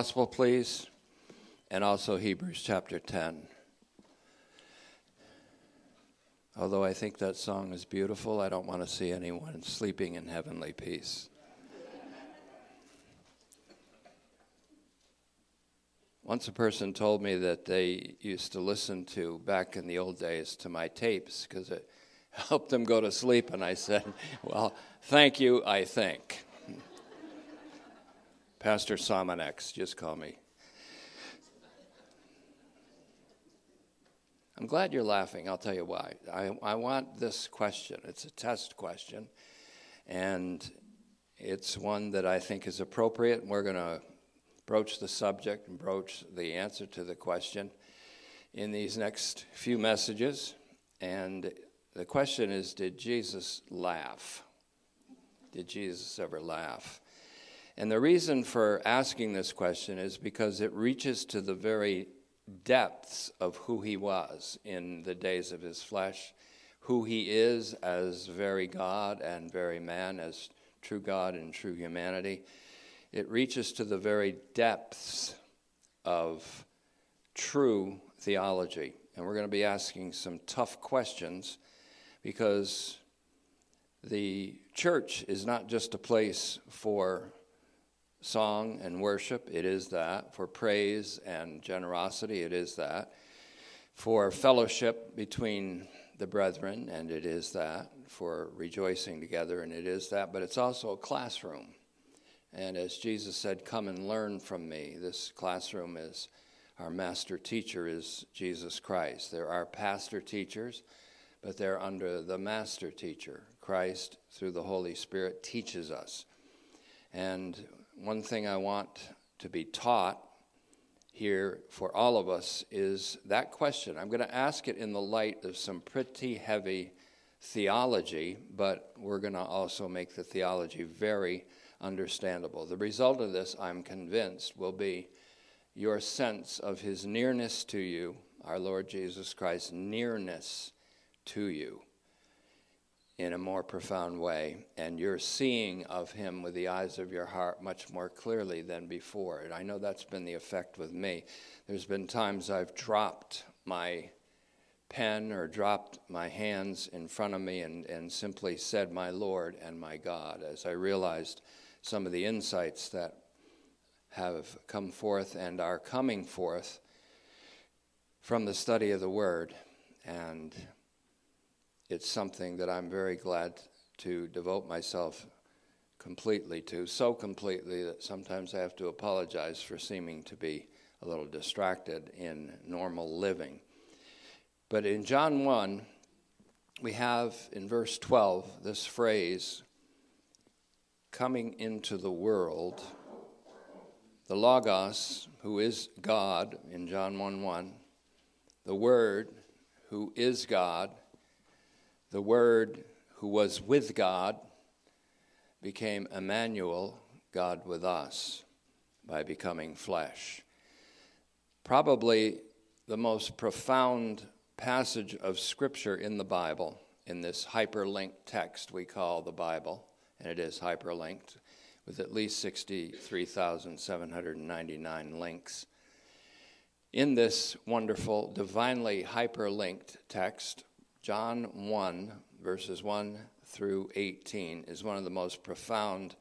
Gospel, please, and also Hebrews chapter 10. Although I think that song is beautiful, I don't want to see anyone sleeping in heavenly peace. Once a person told me that they used to listen to, back in the old days, to my tapes because it helped them go to sleep, and I said, Well, thank you, I think. Pastor Sominex, just call me. I'm glad you're laughing. I'll tell you why. I, I want this question. It's a test question, and it's one that I think is appropriate, we're going to broach the subject and broach the answer to the question in these next few messages. And the question is Did Jesus laugh? Did Jesus ever laugh? And the reason for asking this question is because it reaches to the very depths of who he was in the days of his flesh, who he is as very God and very man, as true God and true humanity. It reaches to the very depths of true theology. And we're going to be asking some tough questions because the church is not just a place for song and worship, it is that. For praise and generosity, it is that. For fellowship between the brethren, and it is that. For rejoicing together, and it is that. But it's also a classroom. And as Jesus said, Come and learn from me. This classroom is our master teacher is Jesus Christ. There are pastor teachers, but they're under the master teacher. Christ, through the Holy Spirit, teaches us. And one thing I want to be taught here for all of us is that question. I'm going to ask it in the light of some pretty heavy theology, but we're going to also make the theology very understandable. The result of this, I'm convinced, will be your sense of his nearness to you, our Lord Jesus Christ's nearness to you in a more profound way, and you're seeing of him with the eyes of your heart much more clearly than before. And I know that's been the effect with me. There's been times I've dropped my pen or dropped my hands in front of me and, and simply said, My Lord and my God, as I realized some of the insights that have come forth and are coming forth from the study of the Word. And it's something that I'm very glad to devote myself completely to, so completely that sometimes I have to apologize for seeming to be a little distracted in normal living. But in John 1, we have in verse 12 this phrase coming into the world. The Logos, who is God in John 1 1, the Word, who is God, the Word who was with God became Emmanuel, God with us, by becoming flesh. Probably the most profound passage of Scripture in the Bible, in this hyperlinked text we call the Bible, and it is hyperlinked with at least 63,799 links. In this wonderful, divinely hyperlinked text, John 1, verses 1 through 18, is one of the most profound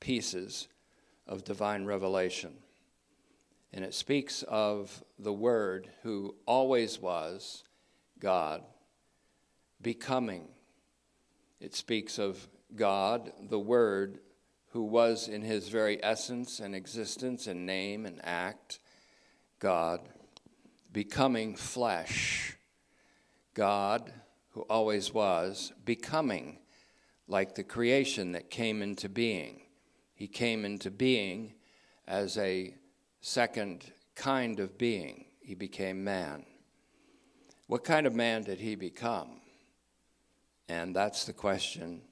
pieces of divine revelation. And it speaks of the Word who always was God becoming. It speaks of God, the Word, who was in his very essence and existence and name and act, God, becoming flesh God, who always was, becoming like the creation that came into being. He came into being as a second kind of being. He became man. What kind of man did he become? And that's the question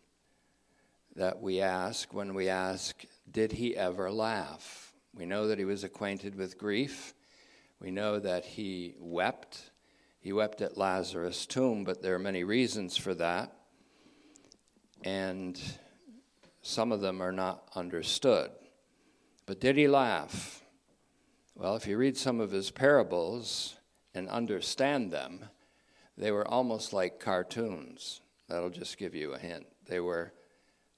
that we ask when we ask, Did he ever laugh? We know that he was acquainted with grief. We know that he wept. He wept at Lazarus' tomb, but there are many reasons for that. And some of them are not understood. But did he laugh? Well, if you read some of his parables and understand them, they were almost like cartoons. That'll just give you a hint. They were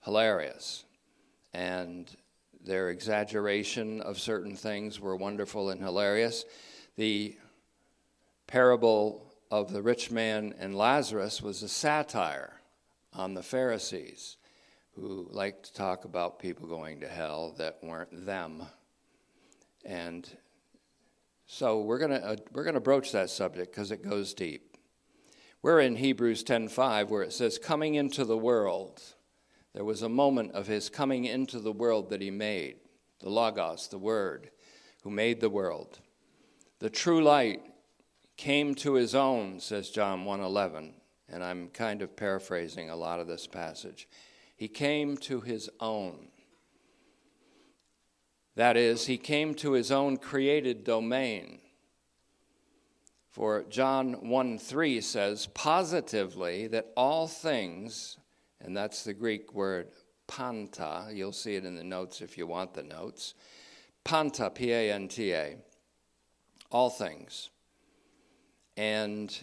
hilarious. And their exaggeration of certain things were wonderful and hilarious. The parable of the rich man and Lazarus was a satire on the Pharisees who liked to talk about people going to hell that weren't them. And so we're going to uh, we're going to broach that subject because it goes deep. We're in Hebrews 10:5 where it says coming into the world. There was a moment of his coming into the world that he made, the logos, the word, who made the world. The true light came to his own, says John 1:11, and I'm kind of paraphrasing a lot of this passage. He came to his own. That is, he came to his own created domain. For John 1 3 says positively that all things, and that's the Greek word panta, you'll see it in the notes if you want the notes. Panta, P A N T A, all things. And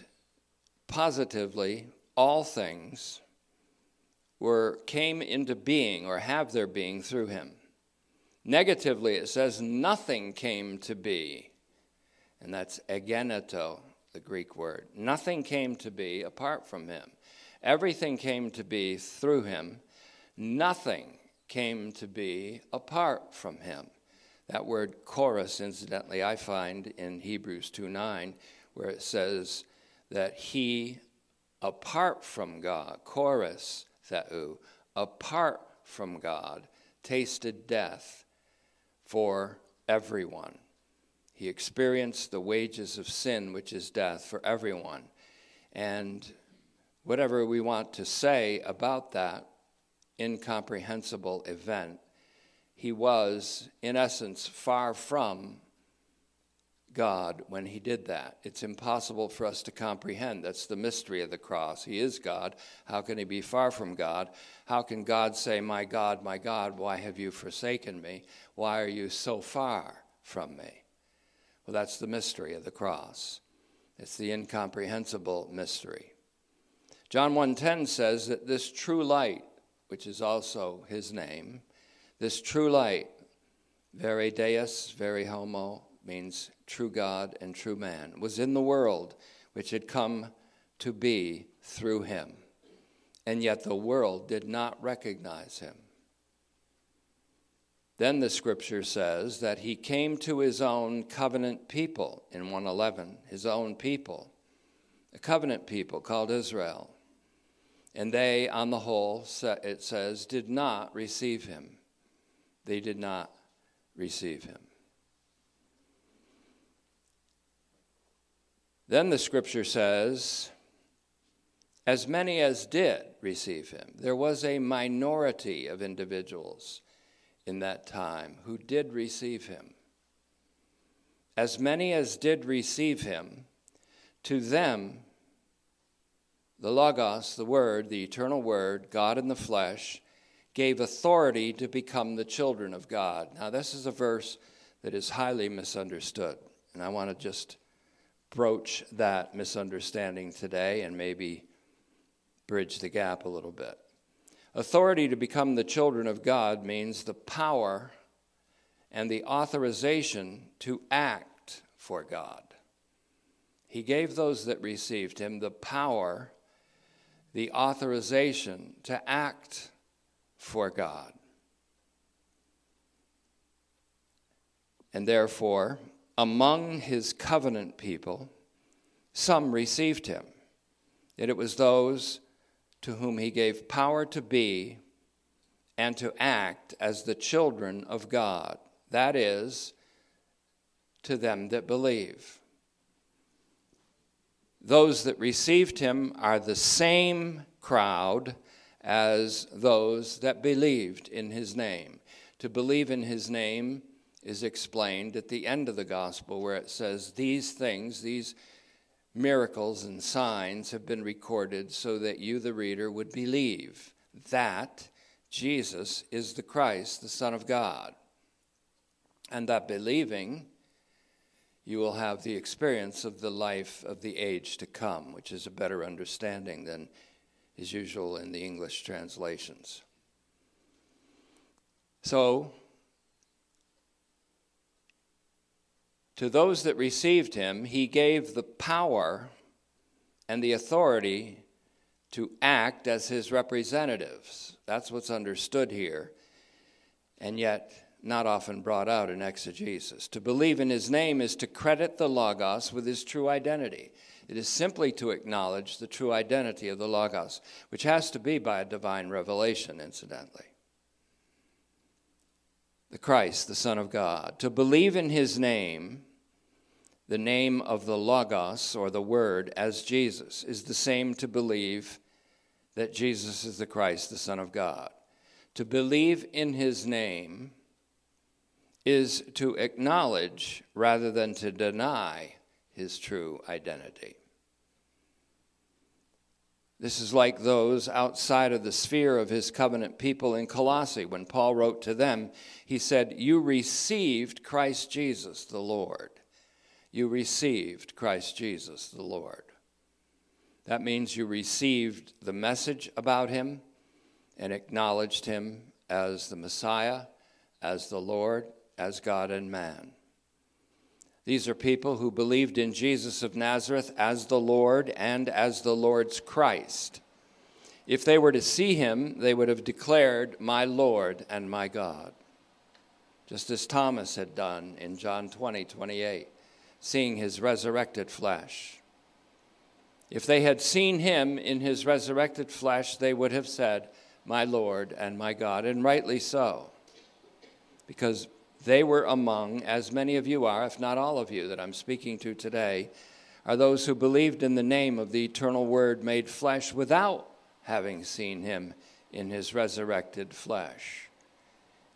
positively, all things were came into being or have their being through him. Negatively, it says nothing came to be, and that's egeneto, the Greek word. Nothing came to be apart from him. Everything came to be through him. Nothing came to be apart from him. That word choris, incidentally, I find in Hebrews 2 9, where it says that he, apart from God, choris, theou, apart from God, tasted death for everyone. He experienced the wages of sin, which is death, for everyone. And whatever we want to say about that incomprehensible event, he was, in essence, far from God when he did that. It's impossible for us to comprehend. That's the mystery of the cross. He is God. How can he be far from God? How can God say, My God, my God, why have you forsaken me? Why are you so far from me? Well, that's the mystery of the cross. It's the incomprehensible mystery. John 1:10 says that this true light, which is also his name, this true light, vere deus, vere homo, means true God and true man, was in the world, which had come to be through him. And yet the world did not recognize him. Then the scripture says that he came to his own covenant people in 111, his own people, a covenant people called Israel. And they, on the whole, it says, did not receive him. They did not receive him. Then the scripture says, as many as did receive him. There was a minority of individuals in that time who did receive him. As many as did receive him, to them, the Logos, the Word, the eternal Word, God in the flesh, gave authority to become the children of God. Now, this is a verse that is highly misunderstood, and I want to just broach that misunderstanding today and maybe bridge the gap a little bit. Authority to become the children of God means the power and the authorization to act for God. He gave those that received him the power, the authorization to act for God. And therefore, among his covenant people, some received him. Yet it was those to whom he gave power to be and to act as the children of God. That is, to them that believe. Those that received him are the same crowd as those that believed in his name. To believe in his name is explained at the end of the gospel, where it says, These things, these miracles and signs have been recorded so that you, the reader, would believe that Jesus is the Christ, the Son of God. And that believing you will have the experience of the life of the age to come, which is a better understanding than is usual in the English translations. So, to those that received him, he gave the power and the authority to act as his representatives. That's what's understood here, and yet not often brought out in exegesis. To believe in his name is to credit the Logos with his true identity. It is simply to acknowledge the true identity of the Logos, which has to be by a divine revelation, incidentally. The Christ, the Son of God. To believe in his name, the name of the Logos, or the Word, as Jesus, is the same to believe that Jesus is the Christ, the Son of God. To believe in his name is to acknowledge rather than to deny his true identity. This is like those outside of the sphere of his covenant people in Colossae. When Paul wrote to them, he said, You received Christ Jesus the Lord. You received Christ Jesus the Lord. That means you received the message about him and acknowledged him as the Messiah, as the Lord, as God and man. These are people who believed in Jesus of Nazareth as the Lord and as the Lord's Christ. If they were to see him, they would have declared, My Lord and my God, just as Thomas had done in John 20, 28, seeing his resurrected flesh. If they had seen him in his resurrected flesh, they would have said, My Lord and my God, and rightly so, because they were among, as many of you are, if not all of you that I'm speaking to today, are those who believed in the name of the eternal Word made flesh without having seen him in his resurrected flesh.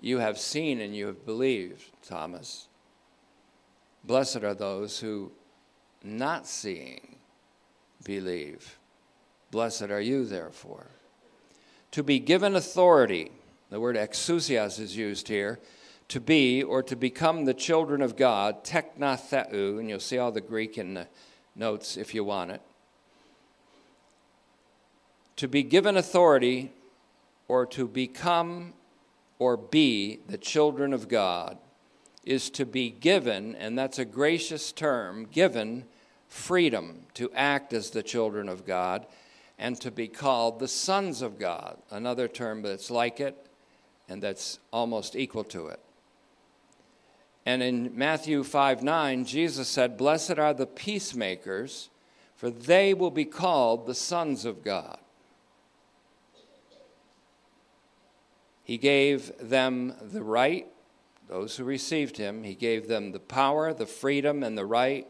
You have seen and you have believed, Thomas. Blessed are those who, not seeing, believe. Blessed are you, therefore. To be given authority, the word exousias is used here to be or to become the children of God, tekna theou, and you'll see all the Greek in the notes if you want it. To be given authority or to become or be the children of God is to be given, and that's a gracious term, given freedom to act as the children of God and to be called the sons of God, another term that's like it and that's almost equal to it. And in Matthew 5 9, Jesus said, Blessed are the peacemakers, for they will be called the sons of God. He gave them the right, those who received him, he gave them the power, the freedom, and the right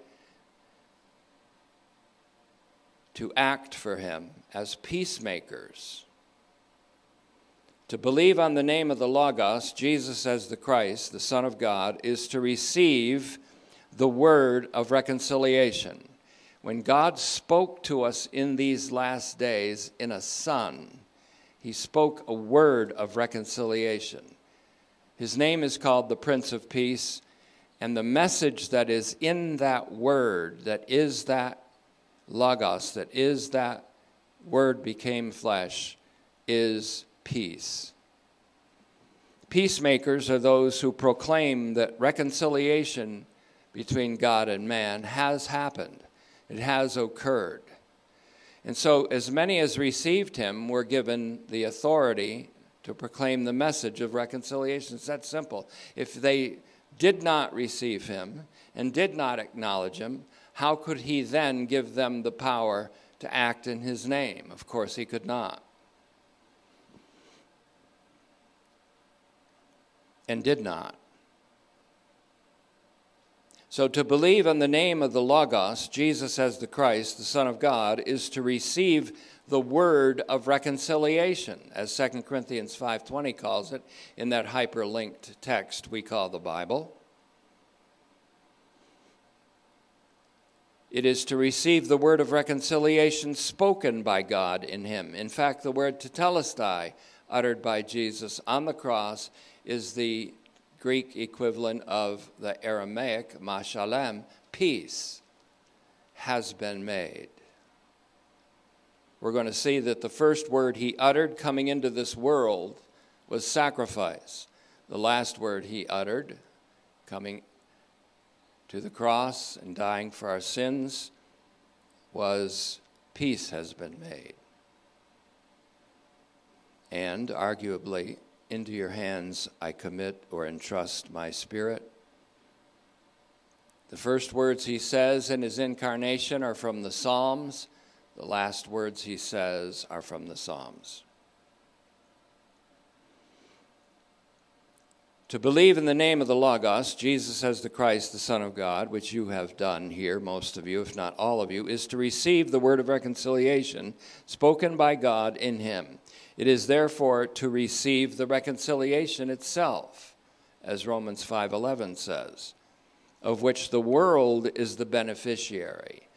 to act for him as peacemakers. To believe on the name of the Logos, Jesus as the Christ, the Son of God, is to receive the word of reconciliation. When God spoke to us in these last days in a Son, He spoke a word of reconciliation. His name is called the Prince of Peace, and the message that is in that word, that is that Logos, that is that word became flesh, is peace. Peacemakers are those who proclaim that reconciliation between God and man has happened, it has occurred. And so, as many as received him were given the authority to proclaim the message of reconciliation. It's that simple. If they did not receive him and did not acknowledge him, how could he then give them the power to act in his name? Of course, he could not. And did not. So, to believe in the name of the Logos, Jesus as the Christ, the Son of God, is to receive the word of reconciliation, as 2 Corinthians 5:20 calls it in that hyperlinked text we call the Bible. It is to receive the word of reconciliation spoken by God in him. In fact, the word tetelestai, uttered by Jesus on the cross, is the Greek equivalent of the Aramaic mashalem, peace, has been made. We're going to see that the first word he uttered coming into this world was sacrifice. The last word he uttered coming to the cross and dying for our sins was peace has been made. And arguably, into your hands I commit or entrust my spirit. The first words he says in his incarnation are from the Psalms. The last words he says are from the Psalms. To believe in the name of the Logos, Jesus as the Christ, the Son of God, which you have done here, most of you, if not all of you, is to receive the word of reconciliation spoken by God in him. It is therefore to receive the reconciliation itself, as Romans 5:11 says, of which the world is the beneficiary.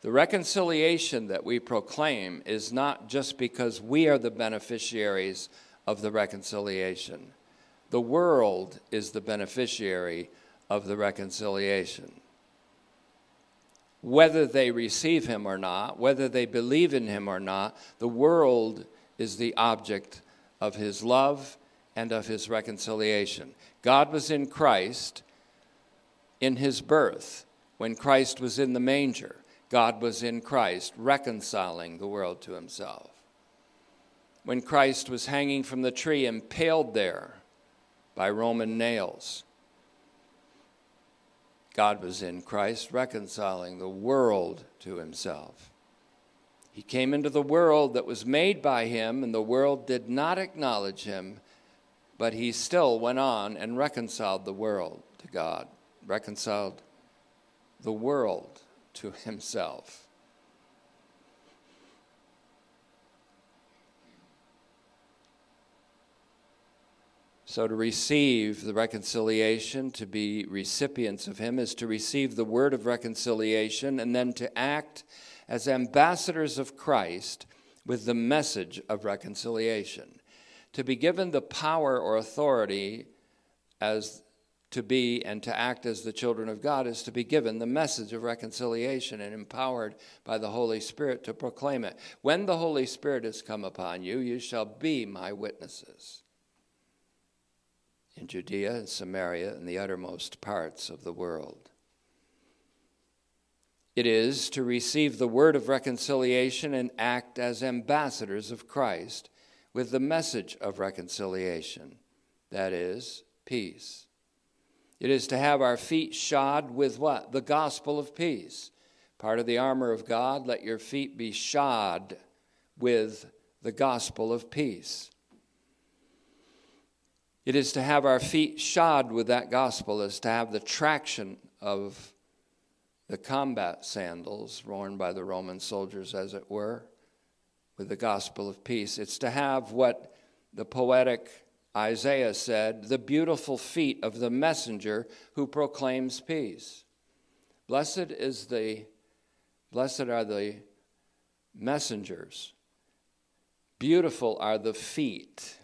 The reconciliation that we proclaim is not just because we are the beneficiaries of the reconciliation the world is the beneficiary of the reconciliation. Whether they receive him or not, whether they believe in him or not, the world is the object of his love and of his reconciliation. God was in Christ in his birth. When Christ was in the manger, God was in Christ reconciling the world to himself. When Christ was hanging from the tree, impaled there, by Roman nails. God was in Christ reconciling the world to himself. He came into the world that was made by him, and the world did not acknowledge him, but he still went on and reconciled the world to God, reconciled the world to himself. So, to receive the reconciliation, to be recipients of Him, is to receive the word of reconciliation and then to act as ambassadors of Christ with the message of reconciliation. To be given the power or authority as to be and to act as the children of God is to be given the message of reconciliation and empowered by the Holy Spirit to proclaim it. When the Holy Spirit has come upon you, you shall be my witnesses in Judea and Samaria and the uttermost parts of the world. It is to receive the word of reconciliation and act as ambassadors of Christ with the message of reconciliation, that is, peace. It is to have our feet shod with what? The gospel of peace. Part of the armor of God, let your feet be shod with the gospel of peace. It is to have our feet shod with that gospel, is to have the traction of the combat sandals worn by the Roman soldiers, as it were, with the gospel of peace. It's to have what the poetic Isaiah said the beautiful feet of the messenger who proclaims peace. Blessed is the blessed are the messengers. Beautiful are the feet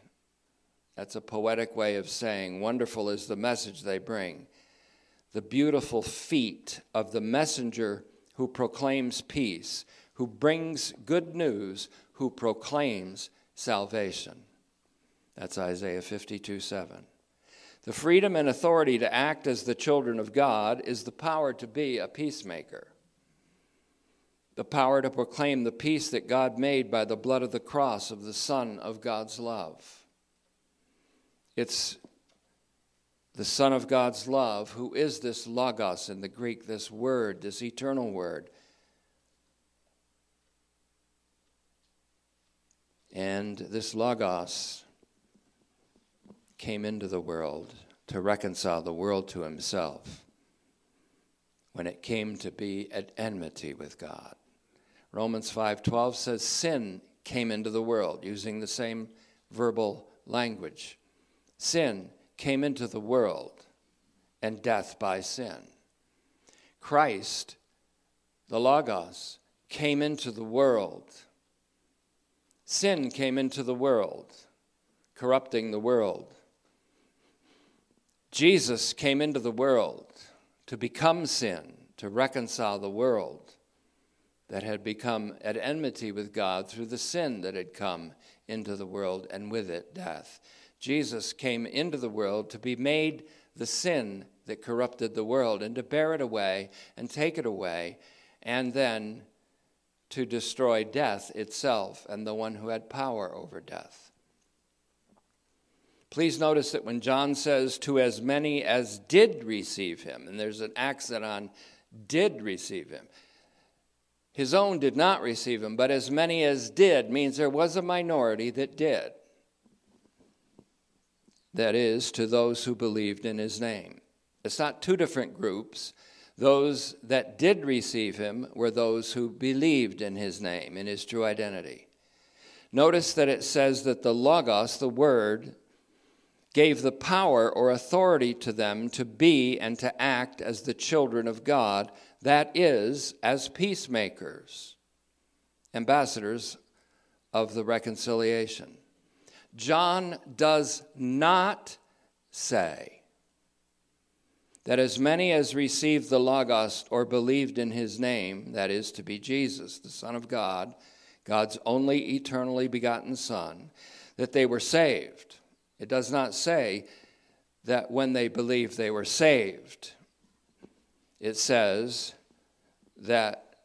that's a poetic way of saying, wonderful is the message they bring. The beautiful feet of the messenger who proclaims peace, who brings good news, who proclaims salvation. That's Isaiah 52 7. The freedom and authority to act as the children of God is the power to be a peacemaker. The power to proclaim the peace that God made by the blood of the cross of the Son of God's love. It's the Son of God's love, who is this Logos in the Greek, this word, this eternal word. And this Logos came into the world to reconcile the world to himself when it came to be at enmity with God. Romans 5:12 says sin came into the world using the same verbal language. Sin came into the world, and death by sin. Christ, the Logos, came into the world. Sin came into the world, corrupting the world. Jesus came into the world to become sin, to reconcile the world that had become at enmity with God through the sin that had come into the world and with it death. Jesus came into the world to be made the sin that corrupted the world and to bear it away and take it away and then to destroy death itself and the one who had power over death. Please notice that when John says, to as many as did receive him, and there's an accent on did receive him, his own did not receive him, but as many as did means there was a minority that did. That is, to those who believed in his name. It's not two different groups. Those that did receive him were those who believed in his name, in his true identity. Notice that it says that the Logos, the Word, gave the power or authority to them to be and to act as the children of God, that is, as peacemakers, ambassadors of the reconciliation. John does not say that as many as received the Logos or believed in his name, that is, to be Jesus, the Son of God, God's only eternally begotten Son, that they were saved. It does not say that when they believed they were saved. It says that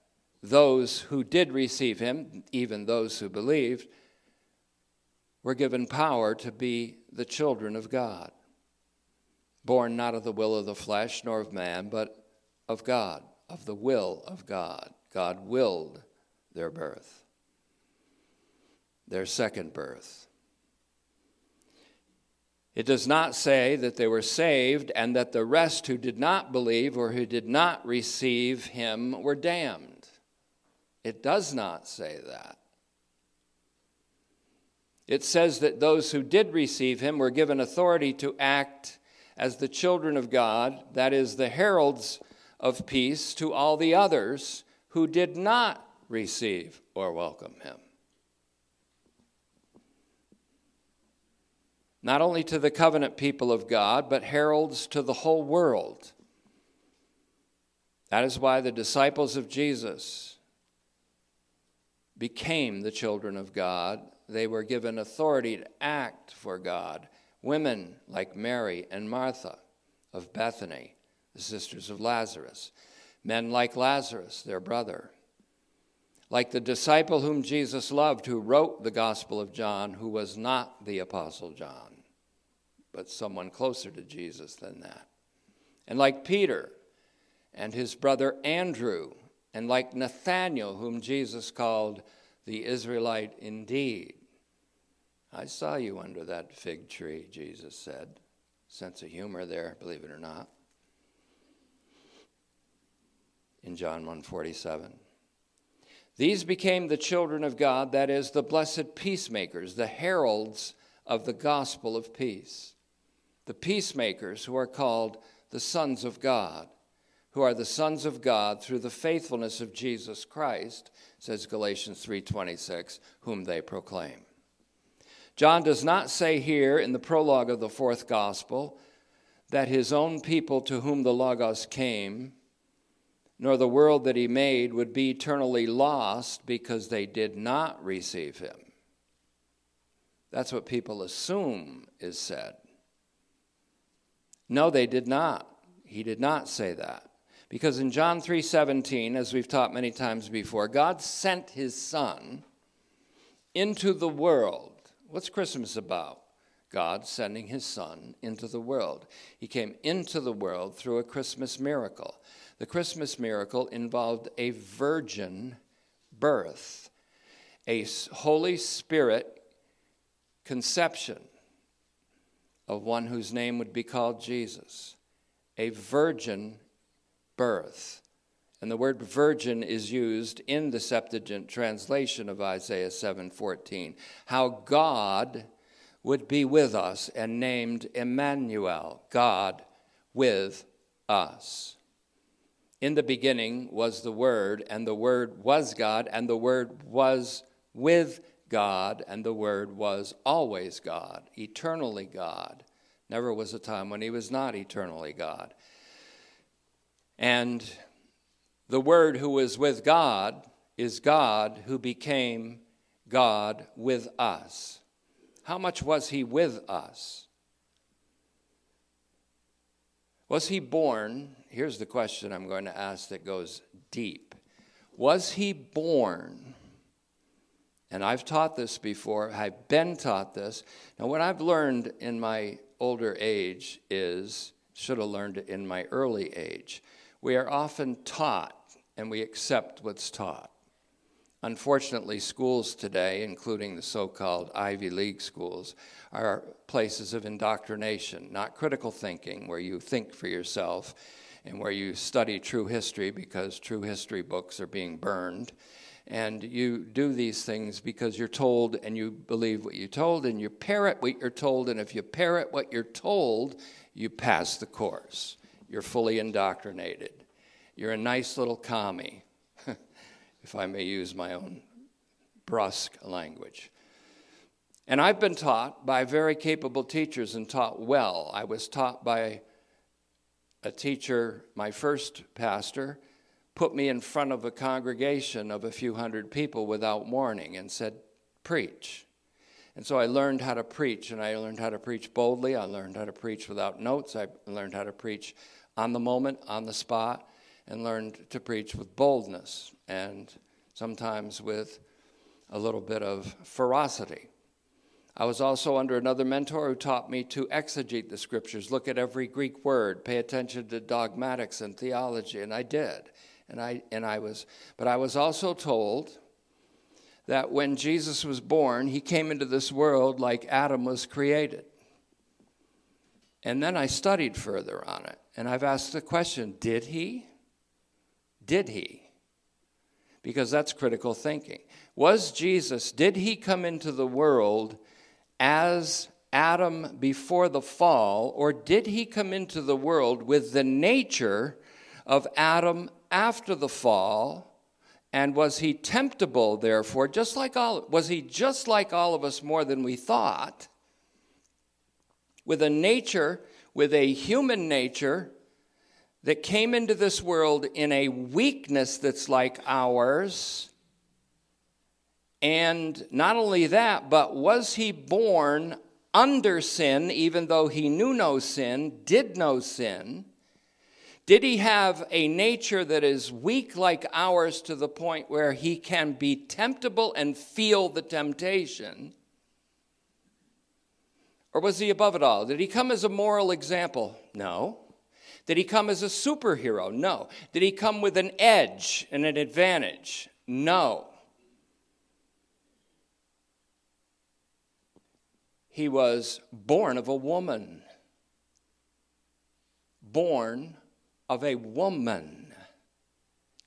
those who did receive him, even those who believed, were given power to be the children of God born not of the will of the flesh nor of man, but of God, of the will of God. God willed their birth, their second birth. It does not say that they were saved and that the rest who did not believe or who did not receive him were damned. It does not say that. It says that those who did receive him were given authority to act as the children of God, that is, the heralds of peace, to all the others who did not receive or welcome him. Not only to the covenant people of God, but heralds to the whole world. That is why the disciples of Jesus became the children of God. They were given authority to act for God Women like Mary and Martha of Bethany, the sisters of Lazarus. Men like Lazarus, their brother. Like the disciple whom Jesus loved, who wrote the Gospel of John, who was not the Apostle John, but someone closer to Jesus than that. And like Peter and his brother Andrew, and like Nathanael, whom Jesus called the Israelite indeed. I saw you under that fig tree, Jesus said. Sense of humor there, believe it or not. In John 147. These became the children of God, that is, the blessed peacemakers, the heralds of the gospel of peace. The peacemakers who are called the sons of God, who are the sons of God through the faithfulness of Jesus Christ, says Galatians 3:26, whom they proclaim. John does not say here in the prologue of the fourth gospel that his own people to whom the Logos came, nor the world that he made, would be eternally lost because they did not receive him. That's what people assume is said. No, they did not. He did not say that. Because in John 3:17, as we've taught many times before, God sent his son into the world What's Christmas about? God sending his son into the world. He came into the world through a Christmas miracle. The Christmas miracle involved a virgin birth, a Holy Spirit conception of one whose name would be called Jesus, a virgin birth. And the word virgin is used in the Septuagint translation of Isaiah 7:14. How God would be with us and named Emmanuel, God with us. In the beginning was the Word, and the Word was God, and the Word was with God, and the Word was always God, eternally God, Never was a time when he was not eternally God. And the Word who was with God is God who became God with us. How much was he with us? Was he born? Here's the question I'm going to ask that goes deep. Was he born? And I've taught this before, I've been taught this. Now, what I've learned in my older age is, should have learned it in my early age. We are often taught and we accept what's taught. Unfortunately, schools today, including the so called Ivy League schools, are places of indoctrination, not critical thinking, where you think for yourself and where you study true history because true history books are being burned. And you do these things because you're told and you believe what you're told and you parrot what you're told. And if you parrot what you're told, you pass the course. You're fully indoctrinated. You're a nice little commie if I may use my own brusque language. And I've been taught by very capable teachers and taught well. I was taught by a teacher, my first pastor, put me in front of a congregation of a few hundred people without warning and said, Preach. And so I learned how to preach, and I learned how to preach boldly. I learned how to preach without notes. I learned how to preach on the moment, on the spot and learned to preach with boldness and sometimes with a little bit of ferocity. I was also under another mentor who taught me to exegete the scriptures, look at every Greek word, pay attention to dogmatics and theology, and I did. And I and I was but I was also told that when Jesus was born, he came into this world like Adam was created. And then I studied further on it, and I've asked the question, did he? Did he? Because that's critical thinking. Was Jesus, did he come into the world as Adam before the fall, or did he come into the world with the nature of Adam after the fall? And was he temptable, therefore, just like all, was he just like all of us more than we thought? With a nature, with a human nature that came into this world in a weakness that's like ours. And not only that, but was he born under sin, even though he knew no sin, did no sin? Did he have a nature that is weak like ours to the point where he can be temptable and feel the temptation? Or was he above it all? Did he come as a moral example? No. Did he come as a superhero? No. Did he come with an edge and an advantage? No. He was born of a woman. Born of a woman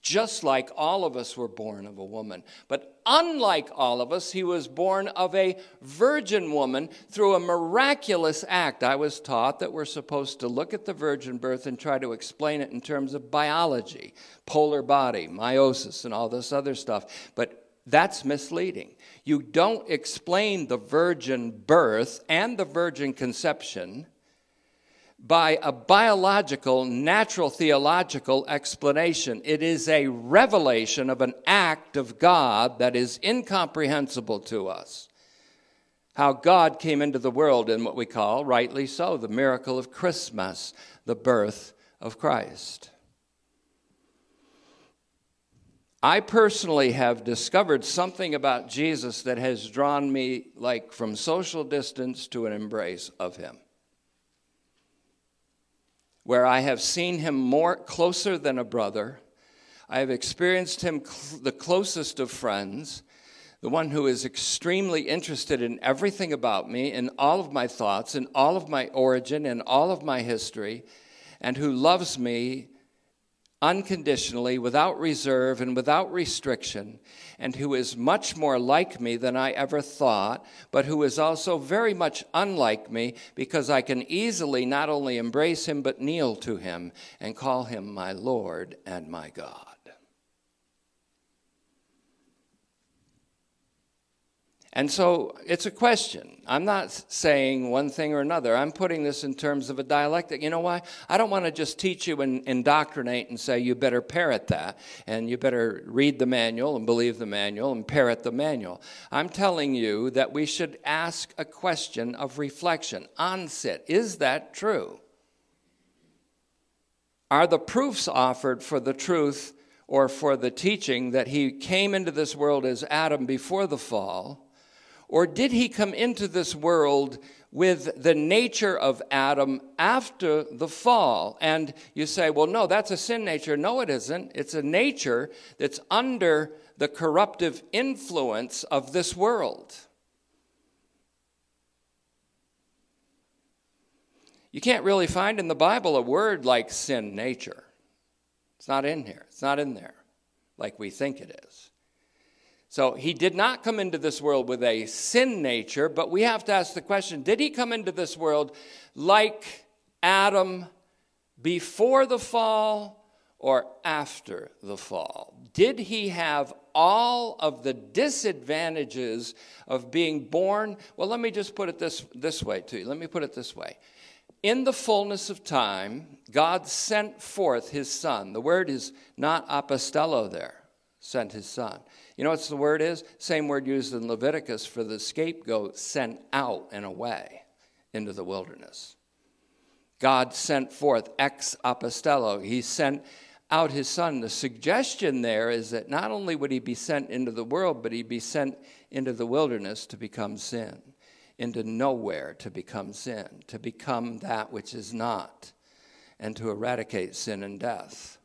just like all of us were born of a woman. But unlike all of us, he was born of a virgin woman through a miraculous act. I was taught that we're supposed to look at the virgin birth and try to explain it in terms of biology, polar body, meiosis, and all this other stuff. But that's misleading. You don't explain the virgin birth and the virgin conception by a biological, natural theological explanation. It is a revelation of an act of God that is incomprehensible to us. How God came into the world in what we call, rightly so, the miracle of Christmas, the birth of Christ. I personally have discovered something about Jesus that has drawn me, like from social distance to an embrace of him where I have seen him more closer than a brother. I have experienced him cl- the closest of friends, the one who is extremely interested in everything about me, in all of my thoughts, in all of my origin, in all of my history, and who loves me unconditionally, without reserve, and without restriction, and who is much more like me than I ever thought, but who is also very much unlike me because I can easily not only embrace him, but kneel to him and call him my Lord and my God. And so it's a question. I'm not saying one thing or another. I'm putting this in terms of a dialectic. You know why? I don't want to just teach you and indoctrinate and say you better parrot that and you better read the manual and believe the manual and parrot the manual. I'm telling you that we should ask a question of reflection. Onset, is that true? Are the proofs offered for the truth or for the teaching that he came into this world as Adam before the fall? Or did he come into this world with the nature of Adam after the fall? And you say, well, no, that's a sin nature. No, it isn't. It's a nature that's under the corruptive influence of this world. You can't really find in the Bible a word like sin nature. It's not in here, it's not in there like we think it is. So he did not come into this world with a sin nature, but we have to ask the question did he come into this world like Adam before the fall or after the fall? Did he have all of the disadvantages of being born? Well, let me just put it this, this way to you. Let me put it this way. In the fullness of time, God sent forth his son. The word is not apostello there, sent his son. You know what the word is? Same word used in Leviticus for the scapegoat sent out and away into the wilderness. God sent forth ex apostello. He sent out his son. The suggestion there is that not only would he be sent into the world, but he'd be sent into the wilderness to become sin, into nowhere to become sin, to become that which is not, and to eradicate sin and death.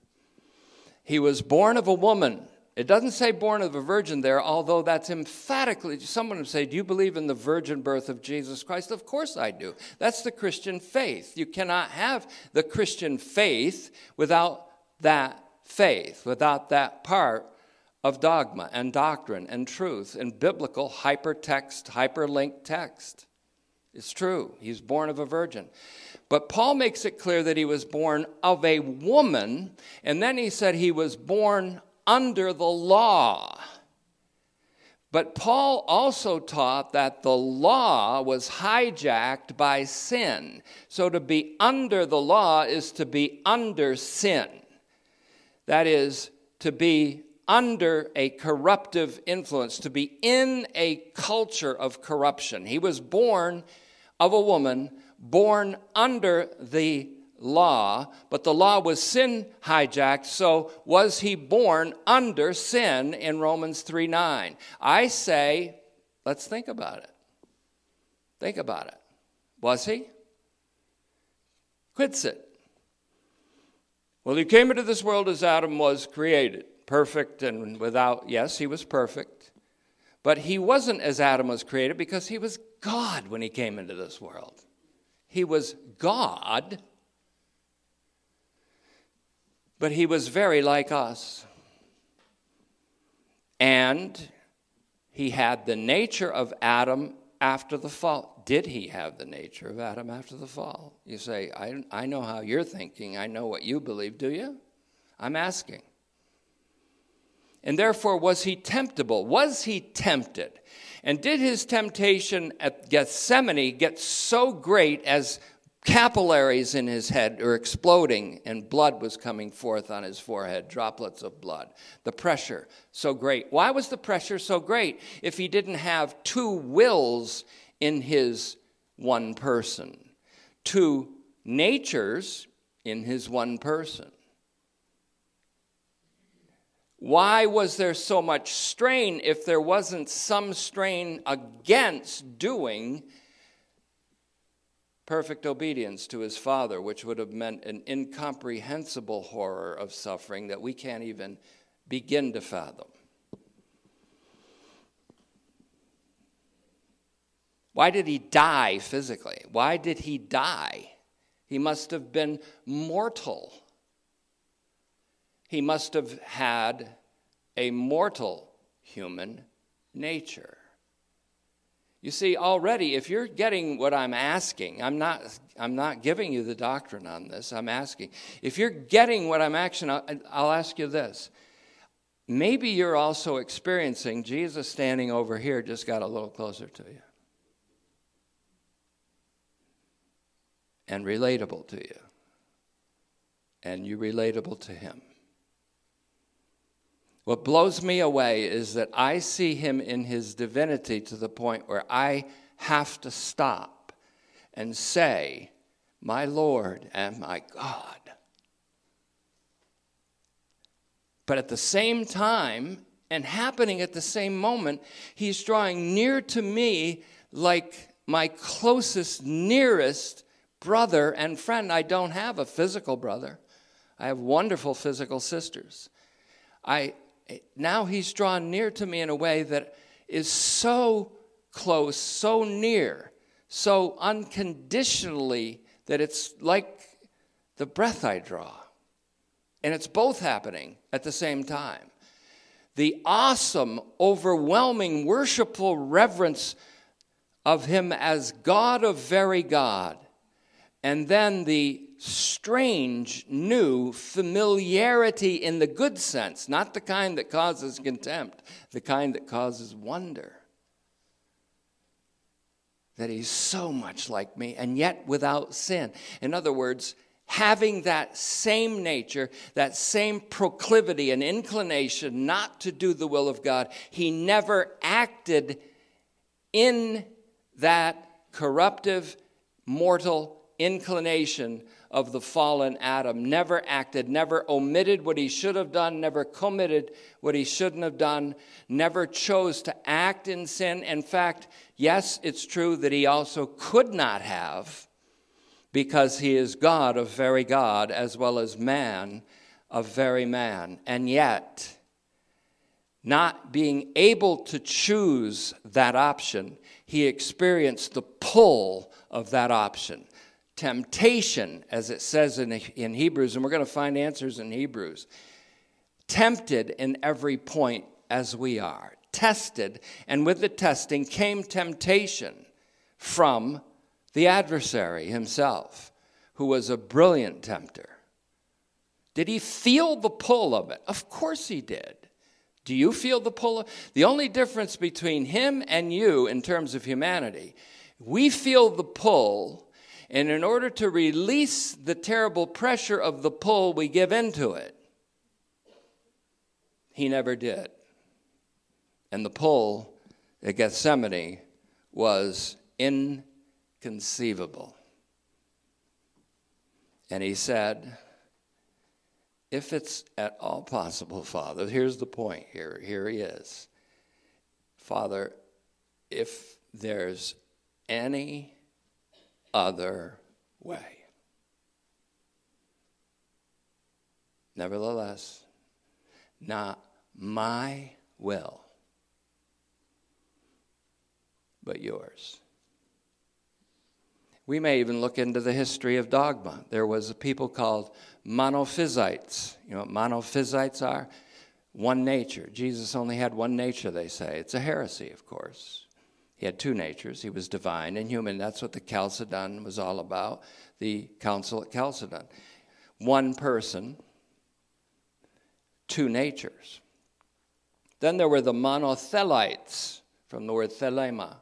He was born of a woman. It doesn't say born of a virgin there, although that's emphatically, someone would say, Do you believe in the virgin birth of Jesus Christ? Of course I do. That's the Christian faith. You cannot have the Christian faith without that faith, without that part of dogma and doctrine and truth and biblical hypertext, hyperlinked text. It's true. He's born of a virgin. But Paul makes it clear that he was born of a woman, and then he said he was born under the law. But Paul also taught that the law was hijacked by sin. So to be under the law is to be under sin. That is, to be under a corruptive influence, to be in a culture of corruption. He was born of a woman, born under the law, but the law was sin hijacked, so was he born under sin in Romans 3 9? I say, let's think about it. Think about it. Was he? Quits it. Well, he came into this world as Adam was created, perfect and without, yes, he was perfect. But he wasn't as Adam was created because he was God when he came into this world. He was God but he was very like us. And he had the nature of Adam after the fall. Did he have the nature of Adam after the fall? You say, I, I know how you're thinking. I know what you believe. Do you? I'm asking. And therefore, was he temptable? Was he tempted? And did his temptation at Gethsemane get so great as capillaries in his head were exploding and blood was coming forth on his forehead, droplets of blood. The pressure so great. Why was the pressure so great if he didn't have two wills in his one person, two natures in his one person? Why was there so much strain if there wasn't some strain against doing perfect obedience to his Father, which would have meant an incomprehensible horror of suffering that we can't even begin to fathom. Why did he die physically? Why did he die? He must have been mortal. He must have had a mortal human nature. You see, already, if you're getting what I'm asking, I'm not, I'm not giving you the doctrine on this, I'm asking. If you're getting what I'm asking, I'll, I'll ask you this maybe you're also experiencing Jesus standing over here just got a little closer to you and relatable to you, and you relatable to him. What blows me away is that I see him in his divinity to the point where I have to stop and say, My Lord and my God. But at the same time, and happening at the same moment, he's drawing near to me like my closest, nearest brother and friend. I don't have a physical brother, I have wonderful physical sisters. I, now he's drawn near to me in a way that is so close, so near, so unconditionally that it's like the breath I draw. And it's both happening at the same time. The awesome, overwhelming, worshipful reverence of Him as God of very God, and then the strange, new familiarity in the good sense, not the kind that causes contempt, the kind that causes wonder. That he's so much like me and yet without sin. In other words, having that same nature, that same proclivity and inclination not to do the will of God, he never acted in that corruptive, mortal inclination of the fallen Adam. Never acted, never omitted what he should have done, never committed what he shouldn't have done, never chose to act in sin. In fact, yes, it's true that he also could not have because he is God of very God as well as man of very man. And yet, not being able to choose that option, he experienced the pull of that option temptation, as it says in, in Hebrews, and we're going to find answers in Hebrews. Tempted in every point as we are, tested, and with the testing came temptation from the adversary himself, who was a brilliant tempter. Did he feel the pull of it? Of course he did. Do you feel the pull? Of, the only difference between him and you in terms of humanity, we feel the pull and in order to release the terrible pressure of the pull, we give into it. He never did. And the pull at Gethsemane was inconceivable. And he said, If it's at all possible, Father, here's the point here. Here he is. Father, if there's any other way. Nevertheless, not my will, but yours. We may even look into the history of dogma. There was a people called monophysites. You know what monophysites are? One nature. Jesus only had one nature, they say. It's a heresy, of course. He had two natures. He was divine and human. That's what the Chalcedon was all about, the council at Chalcedon. One person, two natures. Then there were the monothelites, from the word thelema,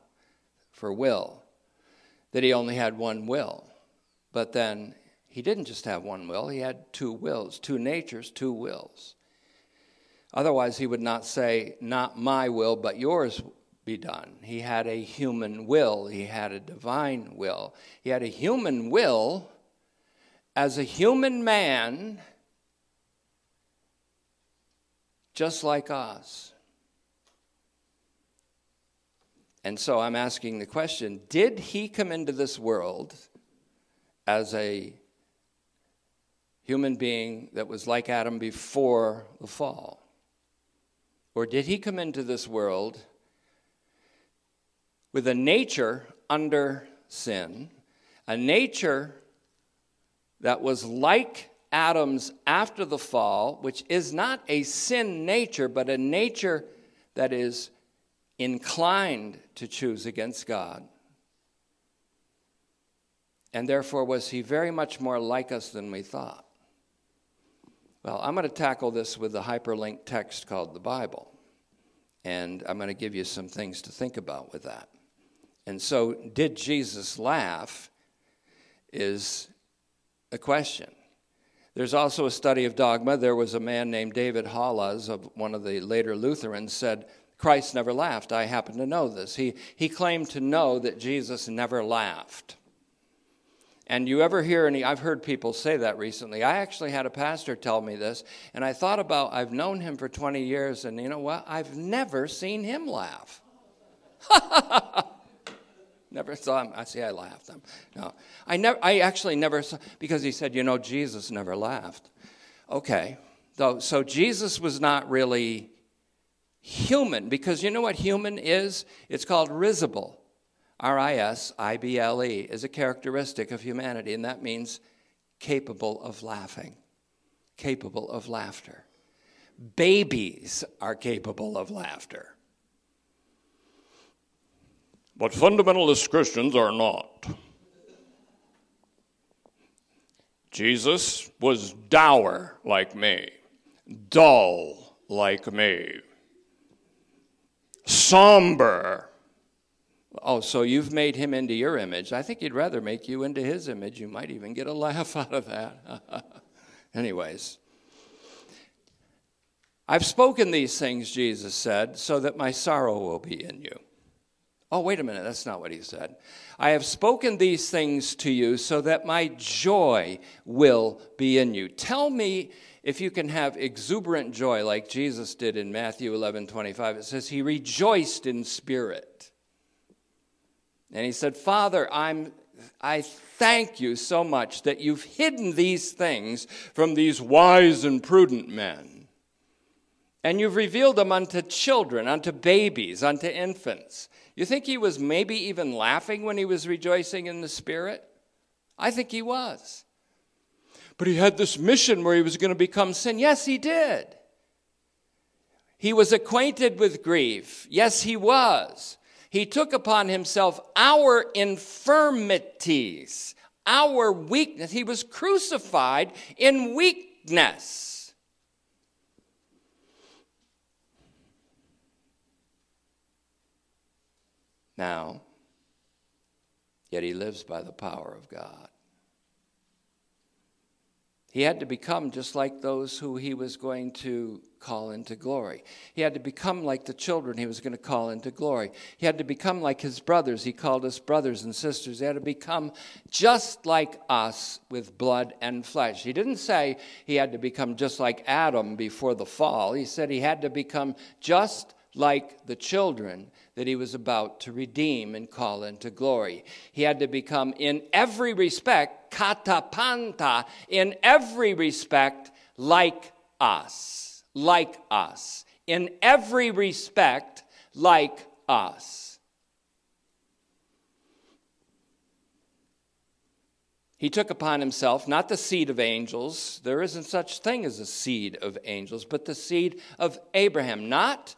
for will, that he only had one will. But then he didn't just have one will, he had two wills, two natures, two wills. Otherwise, he would not say, Not my will, but yours be done. He had a human will, he had a divine will. He had a human will as a human man, just like us. And so I'm asking the question did he come into this world as a human being that was like Adam before the fall? Or did he come into this world? With a nature under sin, a nature that was like Adam's after the fall, which is not a sin nature, but a nature that is inclined to choose against God. And therefore, was he very much more like us than we thought. Well, I'm going to tackle this with a hyperlinked text called the Bible. And I'm going to give you some things to think about with that. And so, did Jesus laugh? Is a question. There's also a study of dogma. There was a man named David Hollaz of one of the later Lutherans said, Christ never laughed. I happen to know this. He, he claimed to know that Jesus never laughed. And you ever hear any, I've heard people say that recently. I actually had a pastor tell me this, and I thought about, I've known him for 20 years, and you know what? I've never seen him laugh. never saw him. I see, I laughed. No, I never. I actually never saw because he said, you know, Jesus never laughed. Okay, so so Jesus was not really human because you know what human is? It's called risible. R I S I B L E is a characteristic of humanity, and that means capable of laughing, capable of laughter. Babies are capable of laughter. But fundamentalist Christians are not. Jesus was dour like me, dull like me, somber Oh, so you've made him into your image. I think he'd rather make you into his image. You might even get a laugh out of that. Anyways, I've spoken these things, Jesus said, so that my sorrow will be in you. Oh, wait a minute, that's not what he said. I have spoken these things to you so that my joy will be in you. Tell me if you can have exuberant joy like Jesus did in Matthew 11 25. It says, He rejoiced in spirit. And he said, Father, I'm, I thank you so much that you've hidden these things from these wise and prudent men. And you've revealed them unto children, unto babies, unto infants. You think he was maybe even laughing when he was rejoicing in the Spirit? I think he was. But he had this mission where he was going to become sin. Yes, he did. He was acquainted with grief. Yes, he was. He took upon himself our infirmities, our weakness. He was crucified in weakness. Now, yet he lives by the power of God. He had to become just like those who he was going to call into glory. He had to become like the children he was going to call into glory. He had to become like his brothers. He called us brothers and sisters. He had to become just like us with blood and flesh. He didn't say he had to become just like Adam before the fall. He said he had to become just like the children that he was about to redeem and call into glory. He had to become, in every respect, katapanta, in every respect, like us. Like us. In every respect, like us. He took upon himself not the seed of angels, there isn't such thing as a seed of angels, but the seed of Abraham, not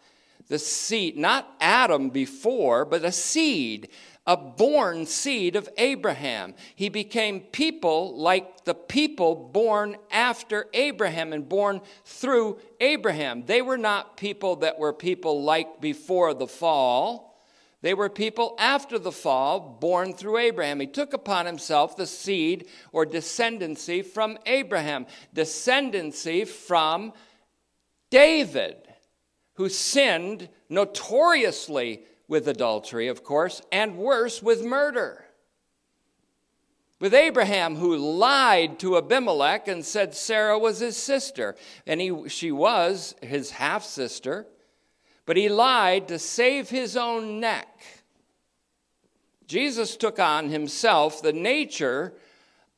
the seed, not Adam before, but a seed, a born seed of Abraham. He became people like the people born after Abraham and born through Abraham. They were not people that were people like before the fall. They were people after the fall, born through Abraham. He took upon himself the seed or descendancy from Abraham, descendancy from David who sinned notoriously with adultery, of course, and worse, with murder. With Abraham, who lied to Abimelech and said Sarah was his sister, and he, she was his half sister, but he lied to save his own neck. Jesus took on himself the nature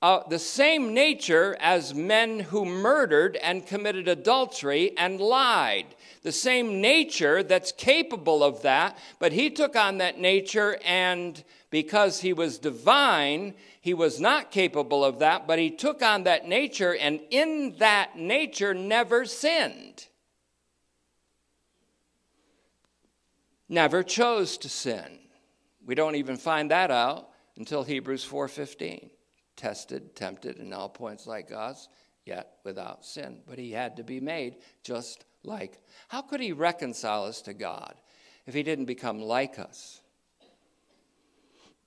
uh, the same nature as men who murdered and committed adultery and lied. The same nature that's capable of that, but he took on that nature, and because he was divine, he was not capable of that, but he took on that nature, and in that nature never sinned. Never chose to sin. We don't even find that out until Hebrews 4:15 tested, tempted in all points like us, yet without sin, but he had to be made just like. How could he reconcile us to God if he didn't become like us?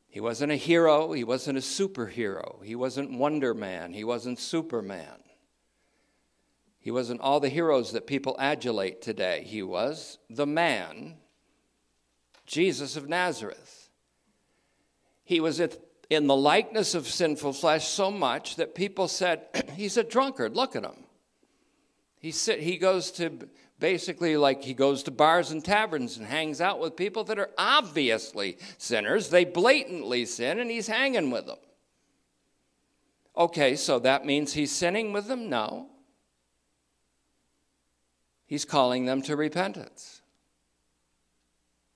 He wasn't a hero, he wasn't a superhero, he wasn't Wonder Man, he wasn't Superman. He wasn't all the heroes that people adulate today. He was the man, Jesus of Nazareth. He was in the likeness of sinful flesh so much that people said, He's a drunkard, look at him. He, sit, he goes to basically like he goes to bars and taverns and hangs out with people that are obviously sinners. They blatantly sin, and he's hanging with them. Okay, so that means he's sinning with them? No. He's calling them to repentance.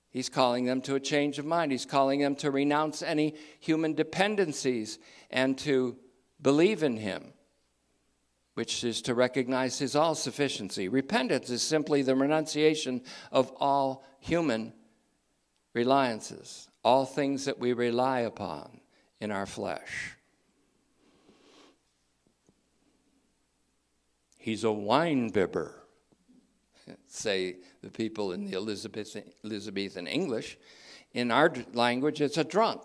He's calling them to a change of mind. He's calling them to renounce any human dependencies and to believe in Him, which is to recognize His all sufficiency. Repentance is simply the renunciation of all human reliances, all things that we rely upon in our flesh. He's a wine bibber say the people in the Elizabethan, Elizabethan English. In our language, it's a drunk.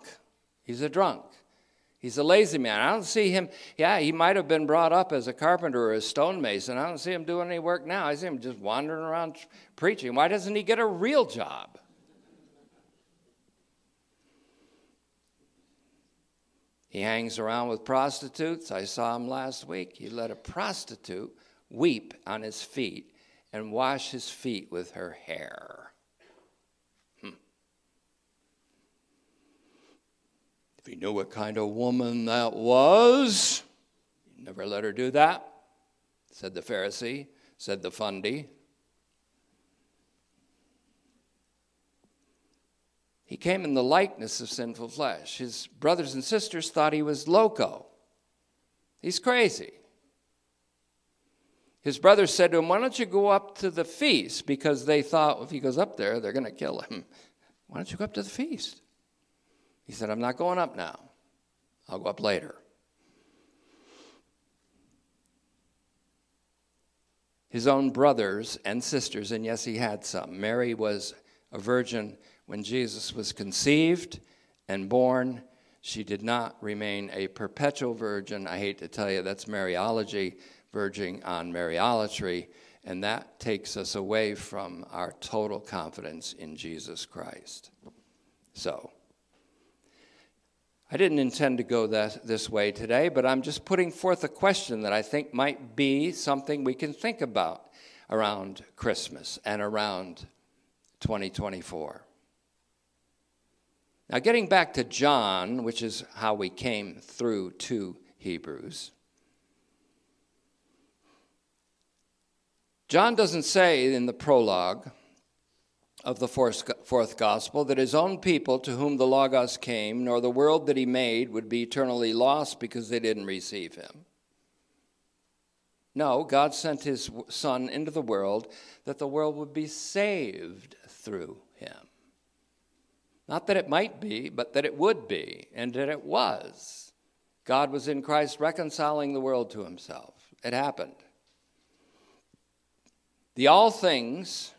He's a drunk. He's a lazy man. I don't see him. Yeah, he might have been brought up as a carpenter or a stonemason. I don't see him doing any work now. I see him just wandering around preaching. Why doesn't he get a real job? He hangs around with prostitutes. I saw him last week. He let a prostitute weep on his feet and wash his feet with her hair. If he knew what kind of woman that was, he'd never let her do that, said the Pharisee, said the fundy. He came in the likeness of sinful flesh. His brothers and sisters thought he was loco. He's crazy. His brothers said to him, Why don't you go up to the feast? Because they thought if he goes up there, they're going to kill him. Why don't you go up to the feast? He said, I'm not going up now. I'll go up later. His own brothers and sisters, and yes, he had some. Mary was a virgin when Jesus was conceived and born. She did not remain a perpetual virgin. I hate to tell you, that's Mariology verging on Mariolatry, and that takes us away from our total confidence in Jesus Christ. So, I didn't intend to go this way today, but I'm just putting forth a question that I think might be something we can think about around Christmas and around 2024. Now, getting back to John, which is how we came through to Hebrews, John doesn't say in the prologue of the fourth gospel that his own people to whom the Logos came, nor the world that he made, would be eternally lost because they didn't receive him. No, God sent his Son into the world that the world would be saved through him. Not that it might be, but that it would be, and that it was. God was in Christ reconciling the world to himself. It happened. The all things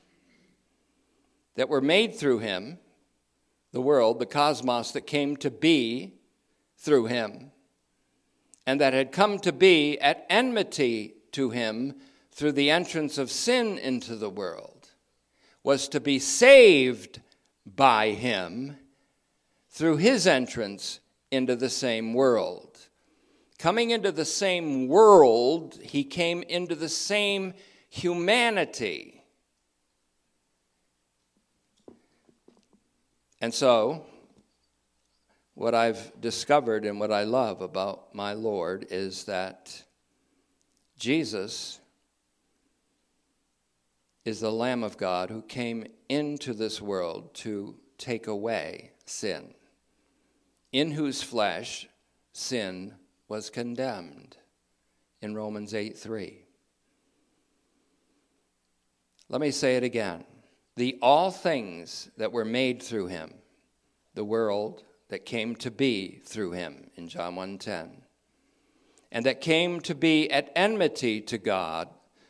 that were made through him, the world, the cosmos that came to be through him, and that had come to be at enmity to him through the entrance of sin into the world, was to be saved by him through his entrance into the same world. Coming into the same world, he came into the same humanity. And so, what I've discovered and what I love about my Lord is that Jesus is the Lamb of God who came into this world to take away sin, in whose flesh sin was condemned in Romans 8 3. Let me say it again. The all things that were made through him, the world that came to be through him in John 1:10, and that came to be at enmity to God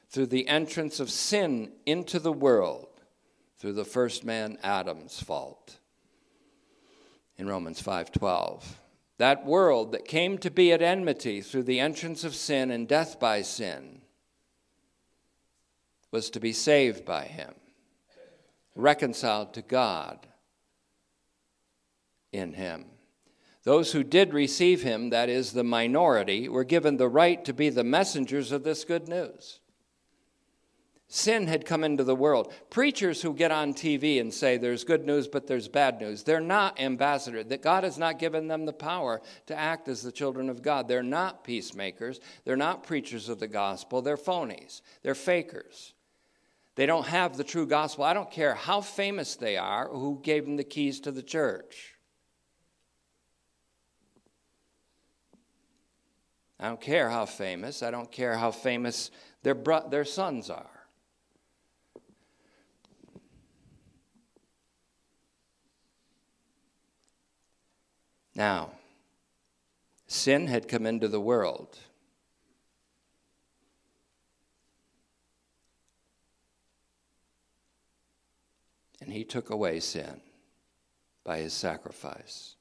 through the entrance of sin into the world through the first man Adam's fault. In Romans 5:12, that world that came to be at enmity through the entrance of sin and death by sin was to be saved by him, reconciled to God in him. Those who did receive him, that is, the minority, were given the right to be the messengers of this good news. Sin had come into the world. Preachers who get on TV and say there's good news, but there's bad news, they're not ambassadors. That God has not given them the power to act as the children of God. They're not peacemakers. They're not preachers of the gospel. They're phonies. They're fakers. They don't have the true gospel. I don't care how famous they are, who gave them the keys to the church. I don't care how famous. I don't care how famous their, bro- their sons are. Now, sin had come into the world. And he took away sin by his sacrifice.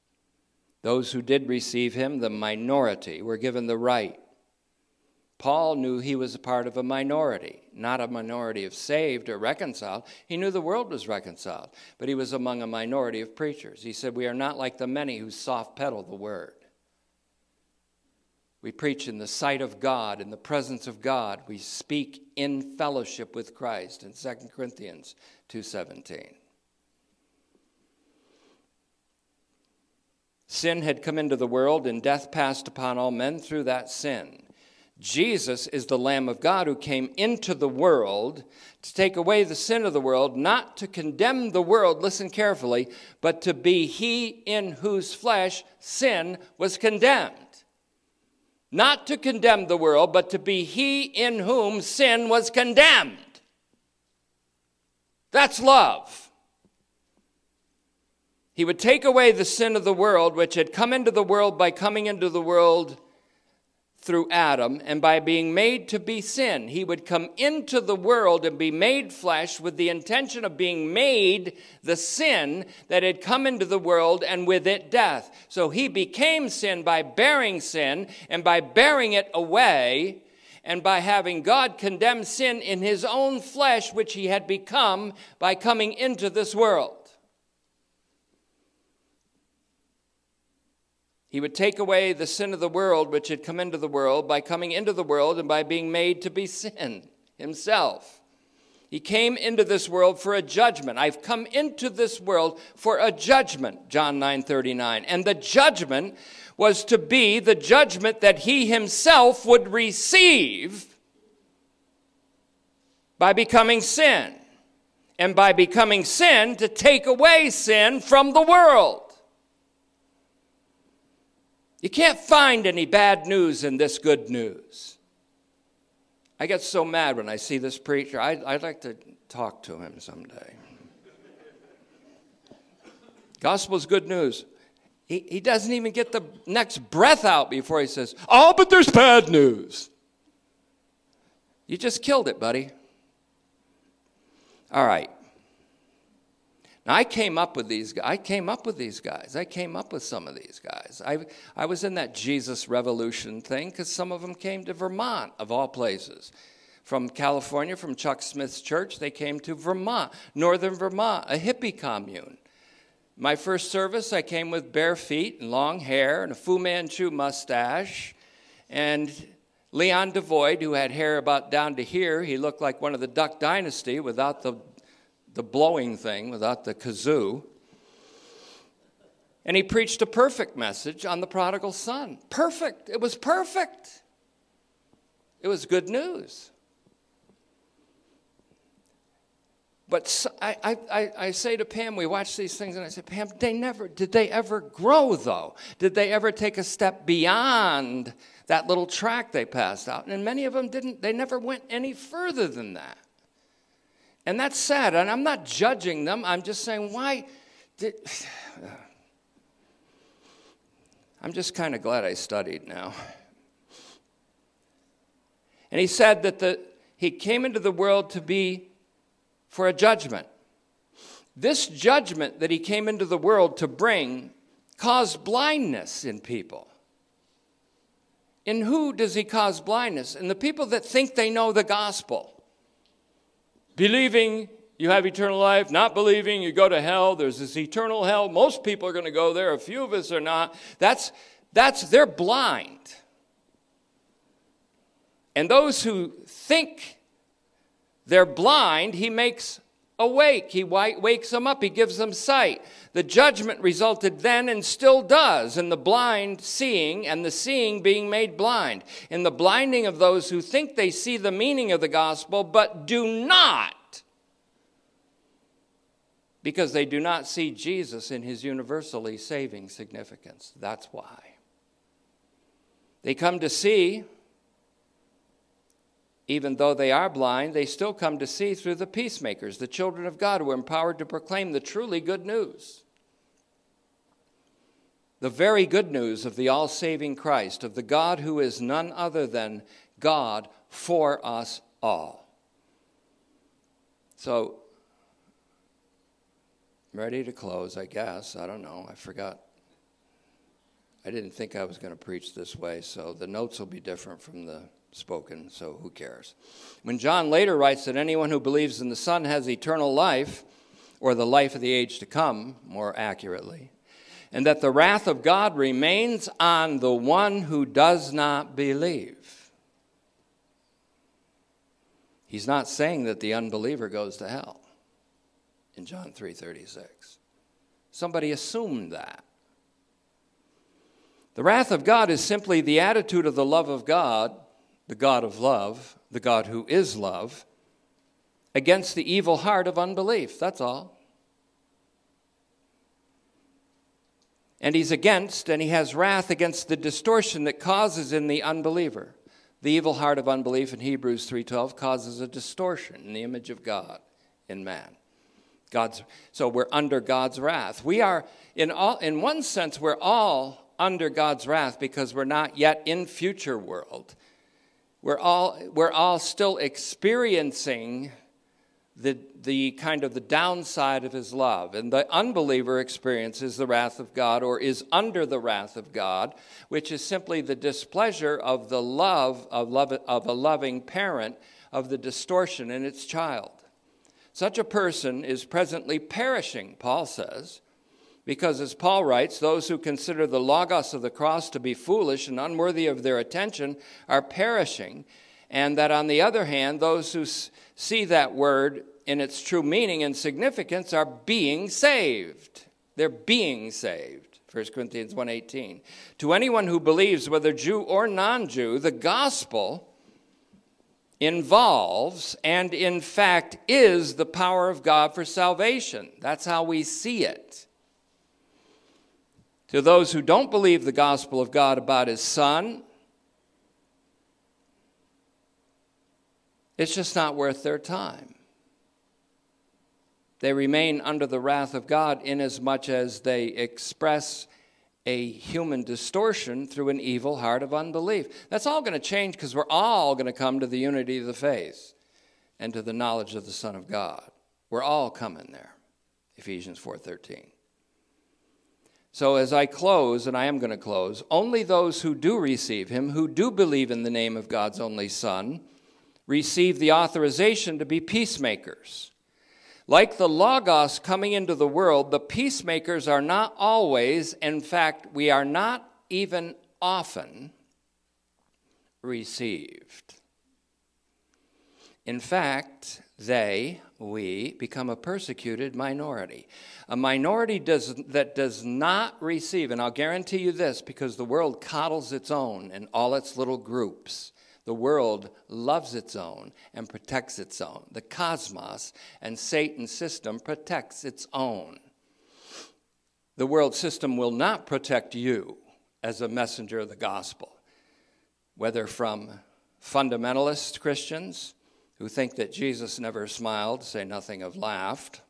Those who did receive him, the minority, were given the right. Paul knew he was a part of a minority, not a minority of saved or reconciled. He knew the world was reconciled, but he was among a minority of preachers. He said, We are not like the many who soft pedal the word. We preach in the sight of God, in the presence of God. We speak in fellowship with Christ in 2 Corinthians 2:17. Sin had come into the world, and death passed upon all men through that sin. Jesus is the Lamb of God who came into the world to take away the sin of the world, not to condemn the world, listen carefully, but to be he in whose flesh sin was condemned. Not to condemn the world, but to be he in whom sin was condemned. That's love. He would take away the sin of the world, which had come into the world by coming into the world through Adam, and by being made to be sin. He would come into the world and be made flesh with the intention of being made the sin that had come into the world, and with it death. So he became sin by bearing sin, and by bearing it away, and by having God condemn sin in his own flesh, which he had become by coming into this world. He would take away the sin of the world which had come into the world by coming into the world and by being made to be sin himself. He came into this world for a judgment. I've come into this world for a judgment, John 9 39. And the judgment was to be the judgment that he himself would receive by becoming sin. And by becoming sin, to take away sin from the world. You can't find any bad news in this good news. I get so mad when I see this preacher. I, would like to talk to him someday. Gospel's good news. He, he doesn't even get the next breath out before he says, Oh, but there's bad news. You just killed it, buddy. All right. Now, I came up with these I came up with these guys. I came up with some of these guys. I, I was in that Jesus Revolution thing because some of them came to Vermont, of all places. From California, from Chuck Smith's church, they came to Vermont, northern Vermont, a hippie commune. My first service, I came with bare feet and long hair and a Fu Manchu mustache. And Leon Devoid, who had hair about down to here, he looked like one of the Duck Dynasty without the the blowing thing without the kazoo. And he preached a perfect message on the prodigal son. Perfect. It was perfect. It was good news. But I, I, I say to Pam, we watch these things, and I say, Pam, they never, did they ever grow though? Did they ever take a step beyond that little track they passed out? And many of them didn't, they never went any further than that. And that's sad. And I'm not judging them. I'm just saying, why did. I'm just kind of glad I studied now. And he said that the, he came into the world to be for a judgment. This judgment that he came into the world to bring caused blindness in people. In who does he cause blindness? In the people that think they know the gospel. Believing you have eternal life, not believing you go to hell. There's this eternal hell. Most people are going to go there, a few of us are not. That's that's they're blind. And those who think they're blind, he makes awake. He wakes them up. He gives them sight. The judgment resulted then and still does in the blind seeing and the seeing being made blind, in the blinding of those who think they see the meaning of the gospel but do not, because they do not see Jesus in his universally saving significance. That's why. They come to see even though they are blind, they still come to see through the peacemakers, the children of God, who are empowered to proclaim the truly good news. The very good news of the all saving Christ, of the God who is none other than God for us all. So, I'm ready to close, I guess. I don't know. I forgot. I didn't think I was going to preach this way, so the notes will be different from the spoken, so who cares? When John later writes that anyone who believes in the Son has eternal life, or the life of the age to come, more accurately, and that the wrath of God remains on the one who does not believe. He's not saying that the unbeliever goes to hell in John 3:36. Somebody assumed that. The wrath of God is simply the attitude of the love of God the God of love, the God who is love, against the evil heart of unbelief. That's all. And he's against, and he has wrath against the distortion that causes in the unbeliever. The evil heart of unbelief in Hebrews 3:12 causes a distortion in the image of God in man. God's so we're under God's wrath. We are in all in one sense we're all under God's wrath because we're not yet in future world. We're all, we're all still experiencing the, the kind of the downside of his love. And the unbeliever experiences the wrath of God or is under the wrath of God, which is simply the displeasure of the love of, love, of a loving parent of the distortion in its child. Such a person is presently perishing, Paul says, because, as Paul writes, those who consider the Logos of the cross to be foolish and unworthy of their attention are perishing, and that on the other hand, those who see that word in its true meaning and significance are being saved. They're being saved. 1 Corinthians 1:18. To anyone who believes whether Jew or non-Jew, the gospel involves and in fact is the power of God for salvation. That's how we see it. To those who don't believe the gospel of God about his son, it's just not worth their time. They remain under the wrath of God inasmuch as they express a human distortion through an evil heart of unbelief. That's all going to change because we're all going to come to the unity of the faith and to the knowledge of the Son of God. We're all coming there. Ephesians 4:13. So, as I close, and I am going to close, only those who do receive him, who do believe in the name of God's only Son, receive the authorization to be peacemakers. Like the Logos coming into the world, the peacemakers are not always, in fact, we are not even often received. In fact, they, we, become a persecuted minority. A minority does, that does not receive, and I'll guarantee you this because the world coddles its own in all its little groups. The world loves its own and protects its own. The cosmos and Satan's system protects its own. The world system will not protect you as a messenger of the gospel, whether from fundamentalist Christians who think that Jesus never smiled, say nothing of laughed.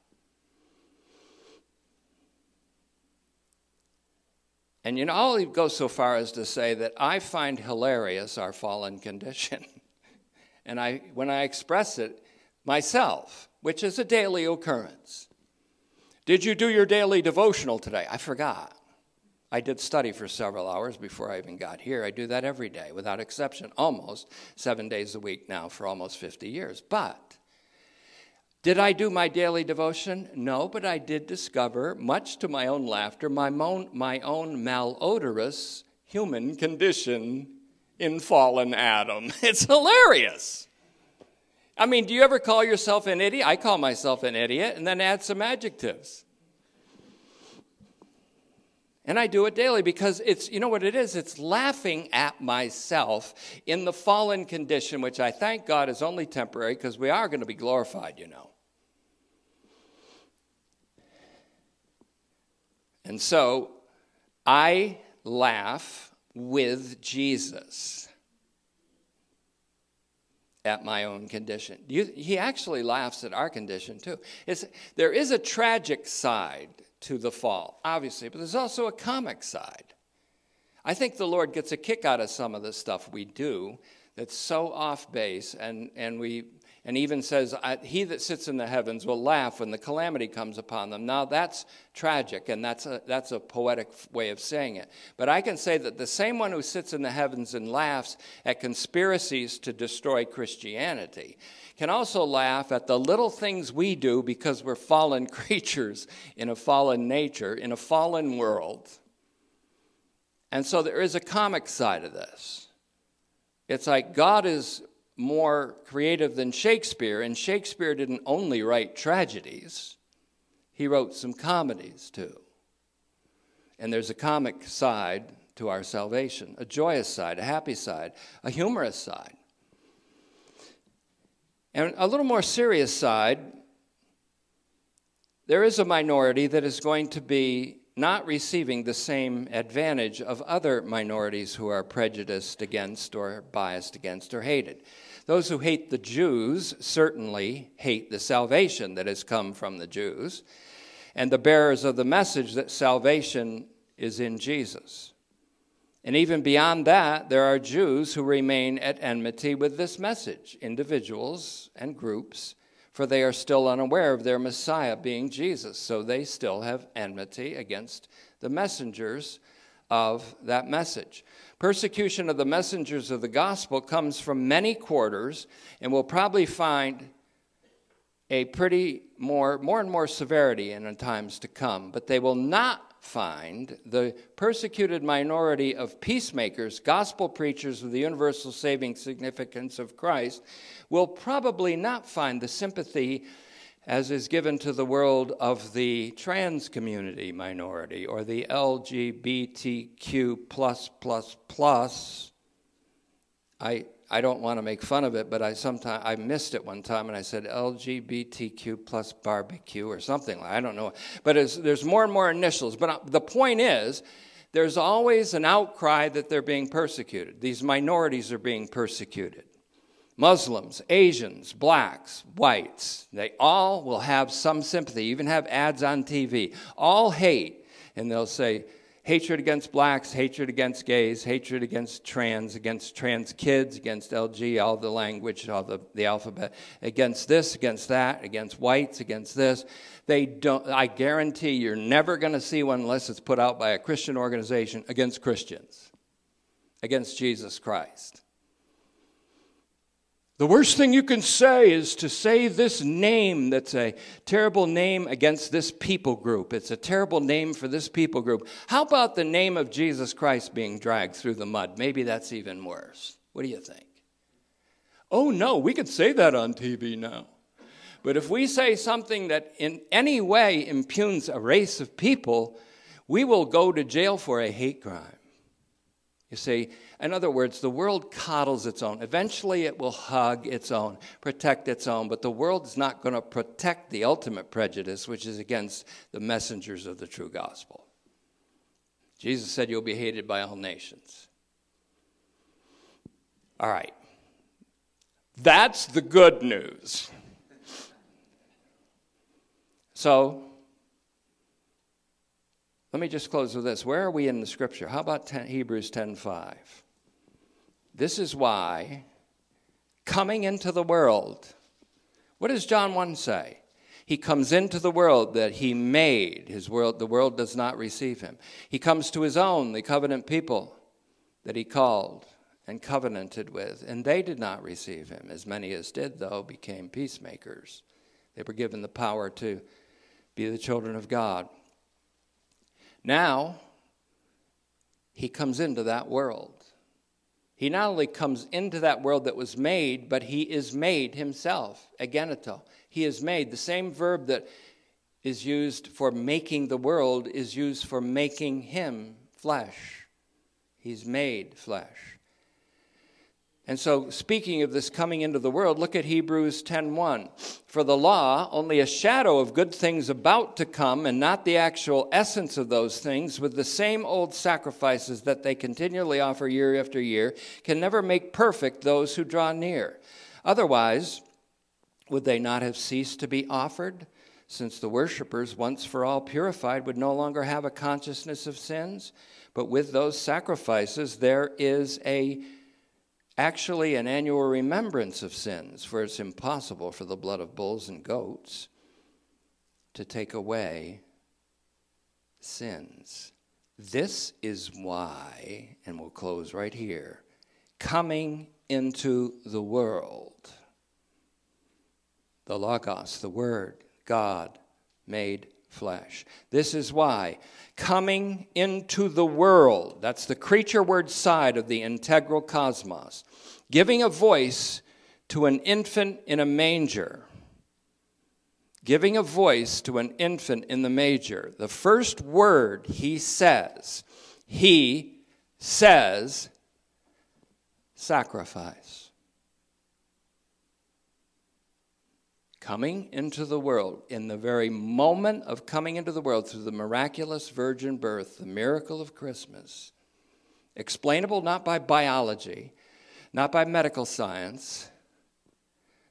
And you know, I'll go so far as to say that I find hilarious our fallen condition. and I, when I express it myself, which is a daily occurrence. Did you do your daily devotional today? I forgot. I did study for several hours before I even got here. I do that every day without exception, almost seven days a week now for almost 50 years. But did I do my daily devotion? No, but I did discover, much to my own laughter, my my own malodorous human condition in fallen Adam. It's hilarious. I mean, do you ever call yourself an idiot? I call myself an idiot and then add some adjectives. And I do it daily because it's, you know what it is? It's laughing at myself in the fallen condition, which I thank God is only temporary because we are going to be glorified, you know. And so I laugh with Jesus at my own condition. You, he actually laughs at our condition too. It's, there is a tragic side to the fall, obviously, but there's also a comic side. I think the Lord gets a kick out of some of the stuff we do that's so off base, and, and we and even says, He that sits in the heavens will laugh when the calamity comes upon them. Now, that's tragic, and that's a, that's a poetic way of saying it. But I can say that the same one who sits in the heavens and laughs at conspiracies to destroy Christianity can also laugh at the little things we do because we're fallen creatures in a fallen nature, in a fallen world. And so there is a comic side of this. It's like God is more creative than Shakespeare, and Shakespeare didn't only write tragedies, he wrote some comedies too. And there's a comic side to our salvation, a joyous side, a happy side, a humorous side. And a little more serious side, there is a minority that is going to be not receiving the same advantage of other minorities who are prejudiced against or biased against or hated. Those who hate the Jews certainly hate the salvation that has come from the Jews and the bearers of the message that salvation is in Jesus. And even beyond that, there are Jews who remain at enmity with this message, individuals and groups, for they are still unaware of their Messiah being Jesus. So they still have enmity against the messengers of that message. Persecution of the messengers of the gospel comes from many quarters, and we'll probably find a pretty more, more and more severity in the times to come. But they will not find the persecuted minority of peacemakers, gospel preachers of the universal saving significance of Christ, will probably not find the sympathy as is given to the world of the trans community minority or the LGBTQ plus plus plus. I I don't want to make fun of it, but I sometimes I missed it one time and I said LGBTQ plus barbecue or something. I don't know, but there's more and more initials. But uh, the point is, there's always an outcry that they're being persecuted. These minorities are being persecuted. Muslims, Asians, blacks, whites, they all will have some sympathy, even have ads on TV. All hate, and they'll say, hatred against blacks, hatred against gays, hatred against trans, against trans kids, against LG, all the language, all the, the alphabet, against this, against that, against whites, against this. They don't, I guarantee you're never going to see one unless it's put out by a Christian organization against Christians, against Jesus Christ. The worst thing you can say is to say this name that's a terrible name against this people group. It's a terrible name for this people group. How about the name of Jesus Christ being dragged through the mud? Maybe that's even worse. What do you think? Oh, no, we could say that on TV now. But if we say something that in any way impugns a race of people, we will go to jail for a hate crime. You see, in other words, the world coddles its own. Eventually, it will hug its own, protect its own, but the world is not going to protect the ultimate prejudice, which is against the messengers of the true gospel. Jesus said, You'll be hated by all nations. All right. That's the good news. So, let me just close with this. Where are we in the scripture? How about 10, Hebrews 10:5? This is why coming into the world. What does John 1 say? He comes into the world that he made. His world, the world does not receive him. He comes to his own, the covenant people that he called and covenanted with, and they did not receive him. As many as did, though, became peacemakers. They were given the power to be the children of God. Now, he comes into that world. He not only comes into that world that was made, but he is made himself, egeneto. He is made. The same verb that is used for making the world is used for making him flesh. He's made flesh. And so, speaking of this coming into the world, look at Hebrews 10:1. For the law, only a shadow of good things about to come, and not the actual essence of those things, with the same old sacrifices that they continually offer year after year, can never make perfect those who draw near. Otherwise, would they not have ceased to be offered? Since the worshippers, once for all purified, would no longer have a consciousness of sins? But with those sacrifices, there is a actually an annual remembrance of sins, for it's impossible for the blood of bulls and goats to take away sins. This is why, and we'll close right here, coming into the world, the Logos, the Word, God made flesh. This is why coming into the world, that's the creature word side of the integral cosmos, giving a voice to an infant in a manger. Giving a voice to an infant in the manger. The first word he says, he says, sacrifice. Coming into the world, in the very moment of coming into the world through the miraculous virgin birth, the miracle of Christmas, explainable not by biology, not by medical science,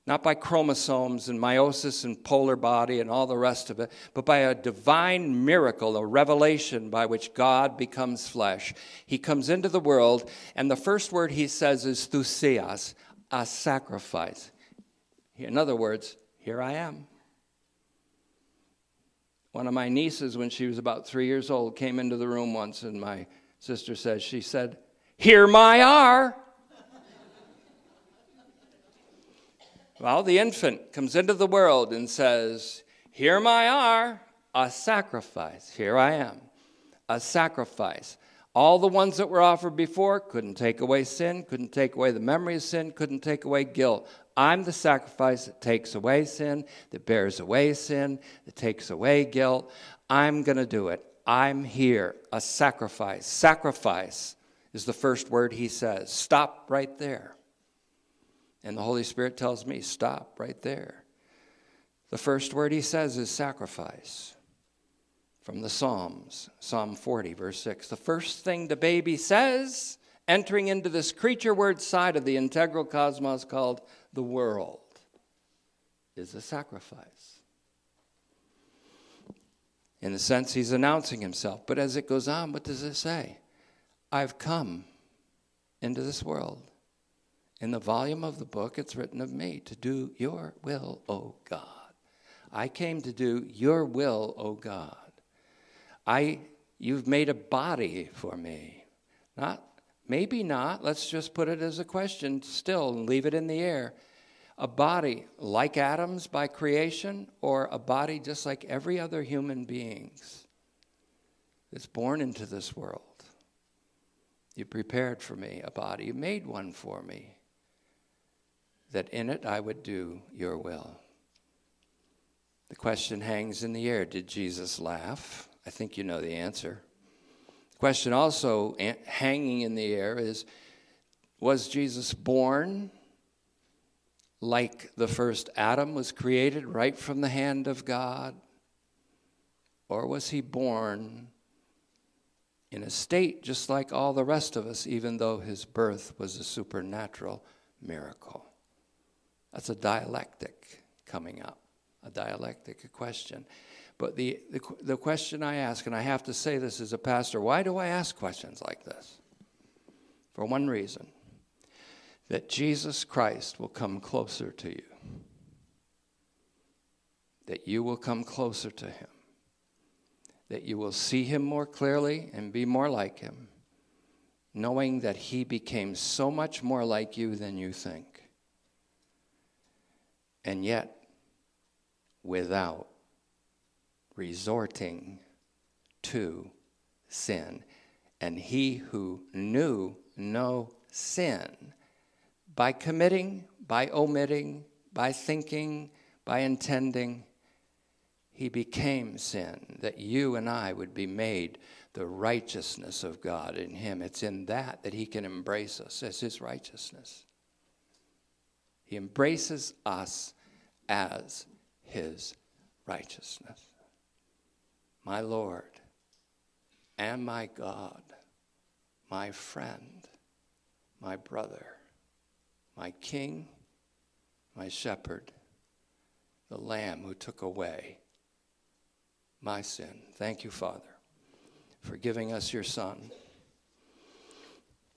not by chromosomes and meiosis and polar body and all the rest of it, but by a divine miracle, a revelation by which God becomes flesh. He comes into the world, and the first word he says is thusios, a sacrifice. In other words, here I am. One of my nieces, when she was about three years old, came into the room once, and my sister says, She said, Here my are. well, the infant comes into the world and says, Here my are, a sacrifice. Here I am, a sacrifice. All the ones that were offered before couldn't take away sin, couldn't take away the memory of sin, couldn't take away guilt. I'm the sacrifice that takes away sin, that bears away sin, that takes away guilt. I'm going to do it. I'm here, a sacrifice. Sacrifice is the first word he says. Stop right there. And the Holy Spirit tells me, stop right there. The first word he says is sacrifice from the Psalms, Psalm 40, verse 6. The first thing the baby says, entering into this creature word side of the integral cosmos called the world is a sacrifice. In the sense, he's announcing himself. But as it goes on, what does it say? I've come into this world. In the volume of the book, it's written of me to do your will, O God. I came to do your will, O God. I, you've made a body for me. Not Maybe not. Let's just put it as a question still and leave it in the air. A body like Adam's by creation, or a body just like every other human being's that's born into this world. You prepared for me a body. You made one for me, that in it I would do your will. The question hangs in the air Did Jesus laugh? I think you know the answer The question also hanging in the air is was Jesus born like the first Adam was created right from the hand of God? Or was he born in a state just like all the rest of us, even though his birth was a supernatural miracle? That's a dialectic coming up, a dialectic question. But the, the, the question I ask, and I have to say this as a pastor, why do I ask questions like this? For one reason that Jesus Christ will come closer to you, that you will come closer to him, that you will see him more clearly and be more like him, knowing that he became so much more like you than you think. And yet, without resorting to sin. And he who knew no sin, by committing, by omitting, by thinking, by intending, he became sin, that you and I would be made the righteousness of God in him. It's in that that he can embrace us as his righteousness. He embraces us as his righteousness. My Lord and my God, my friend, my brother, my king, my shepherd, the lamb who took away my sin. Thank you, Father, for giving us your Son.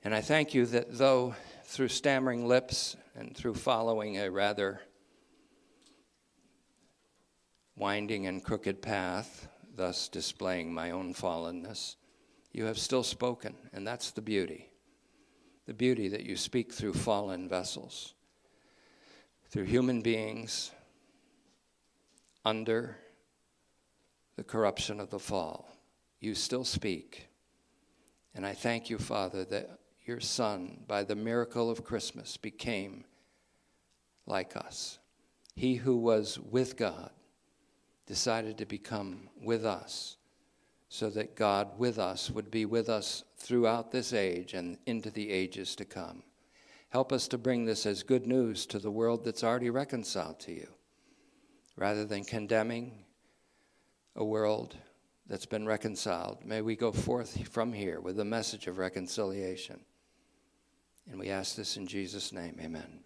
And I thank you that though through stammering lips and through following a rather winding and crooked path, thus displaying my own fallenness, you have still spoken, and that's the beauty. The beauty that you speak through fallen vessels, through human beings under the corruption of the fall. You still speak. And I thank you, Father, that your Son, by the miracle of Christmas, became like us. He who was with God decided to become with us so that God with us would be with us throughout this age and into the ages to come. Help us to bring this as good news to the world that's already reconciled to you, rather than condemning a world that's been reconciled. May we go forth from here with a message of reconciliation. And we ask this in Jesus' name. Amen.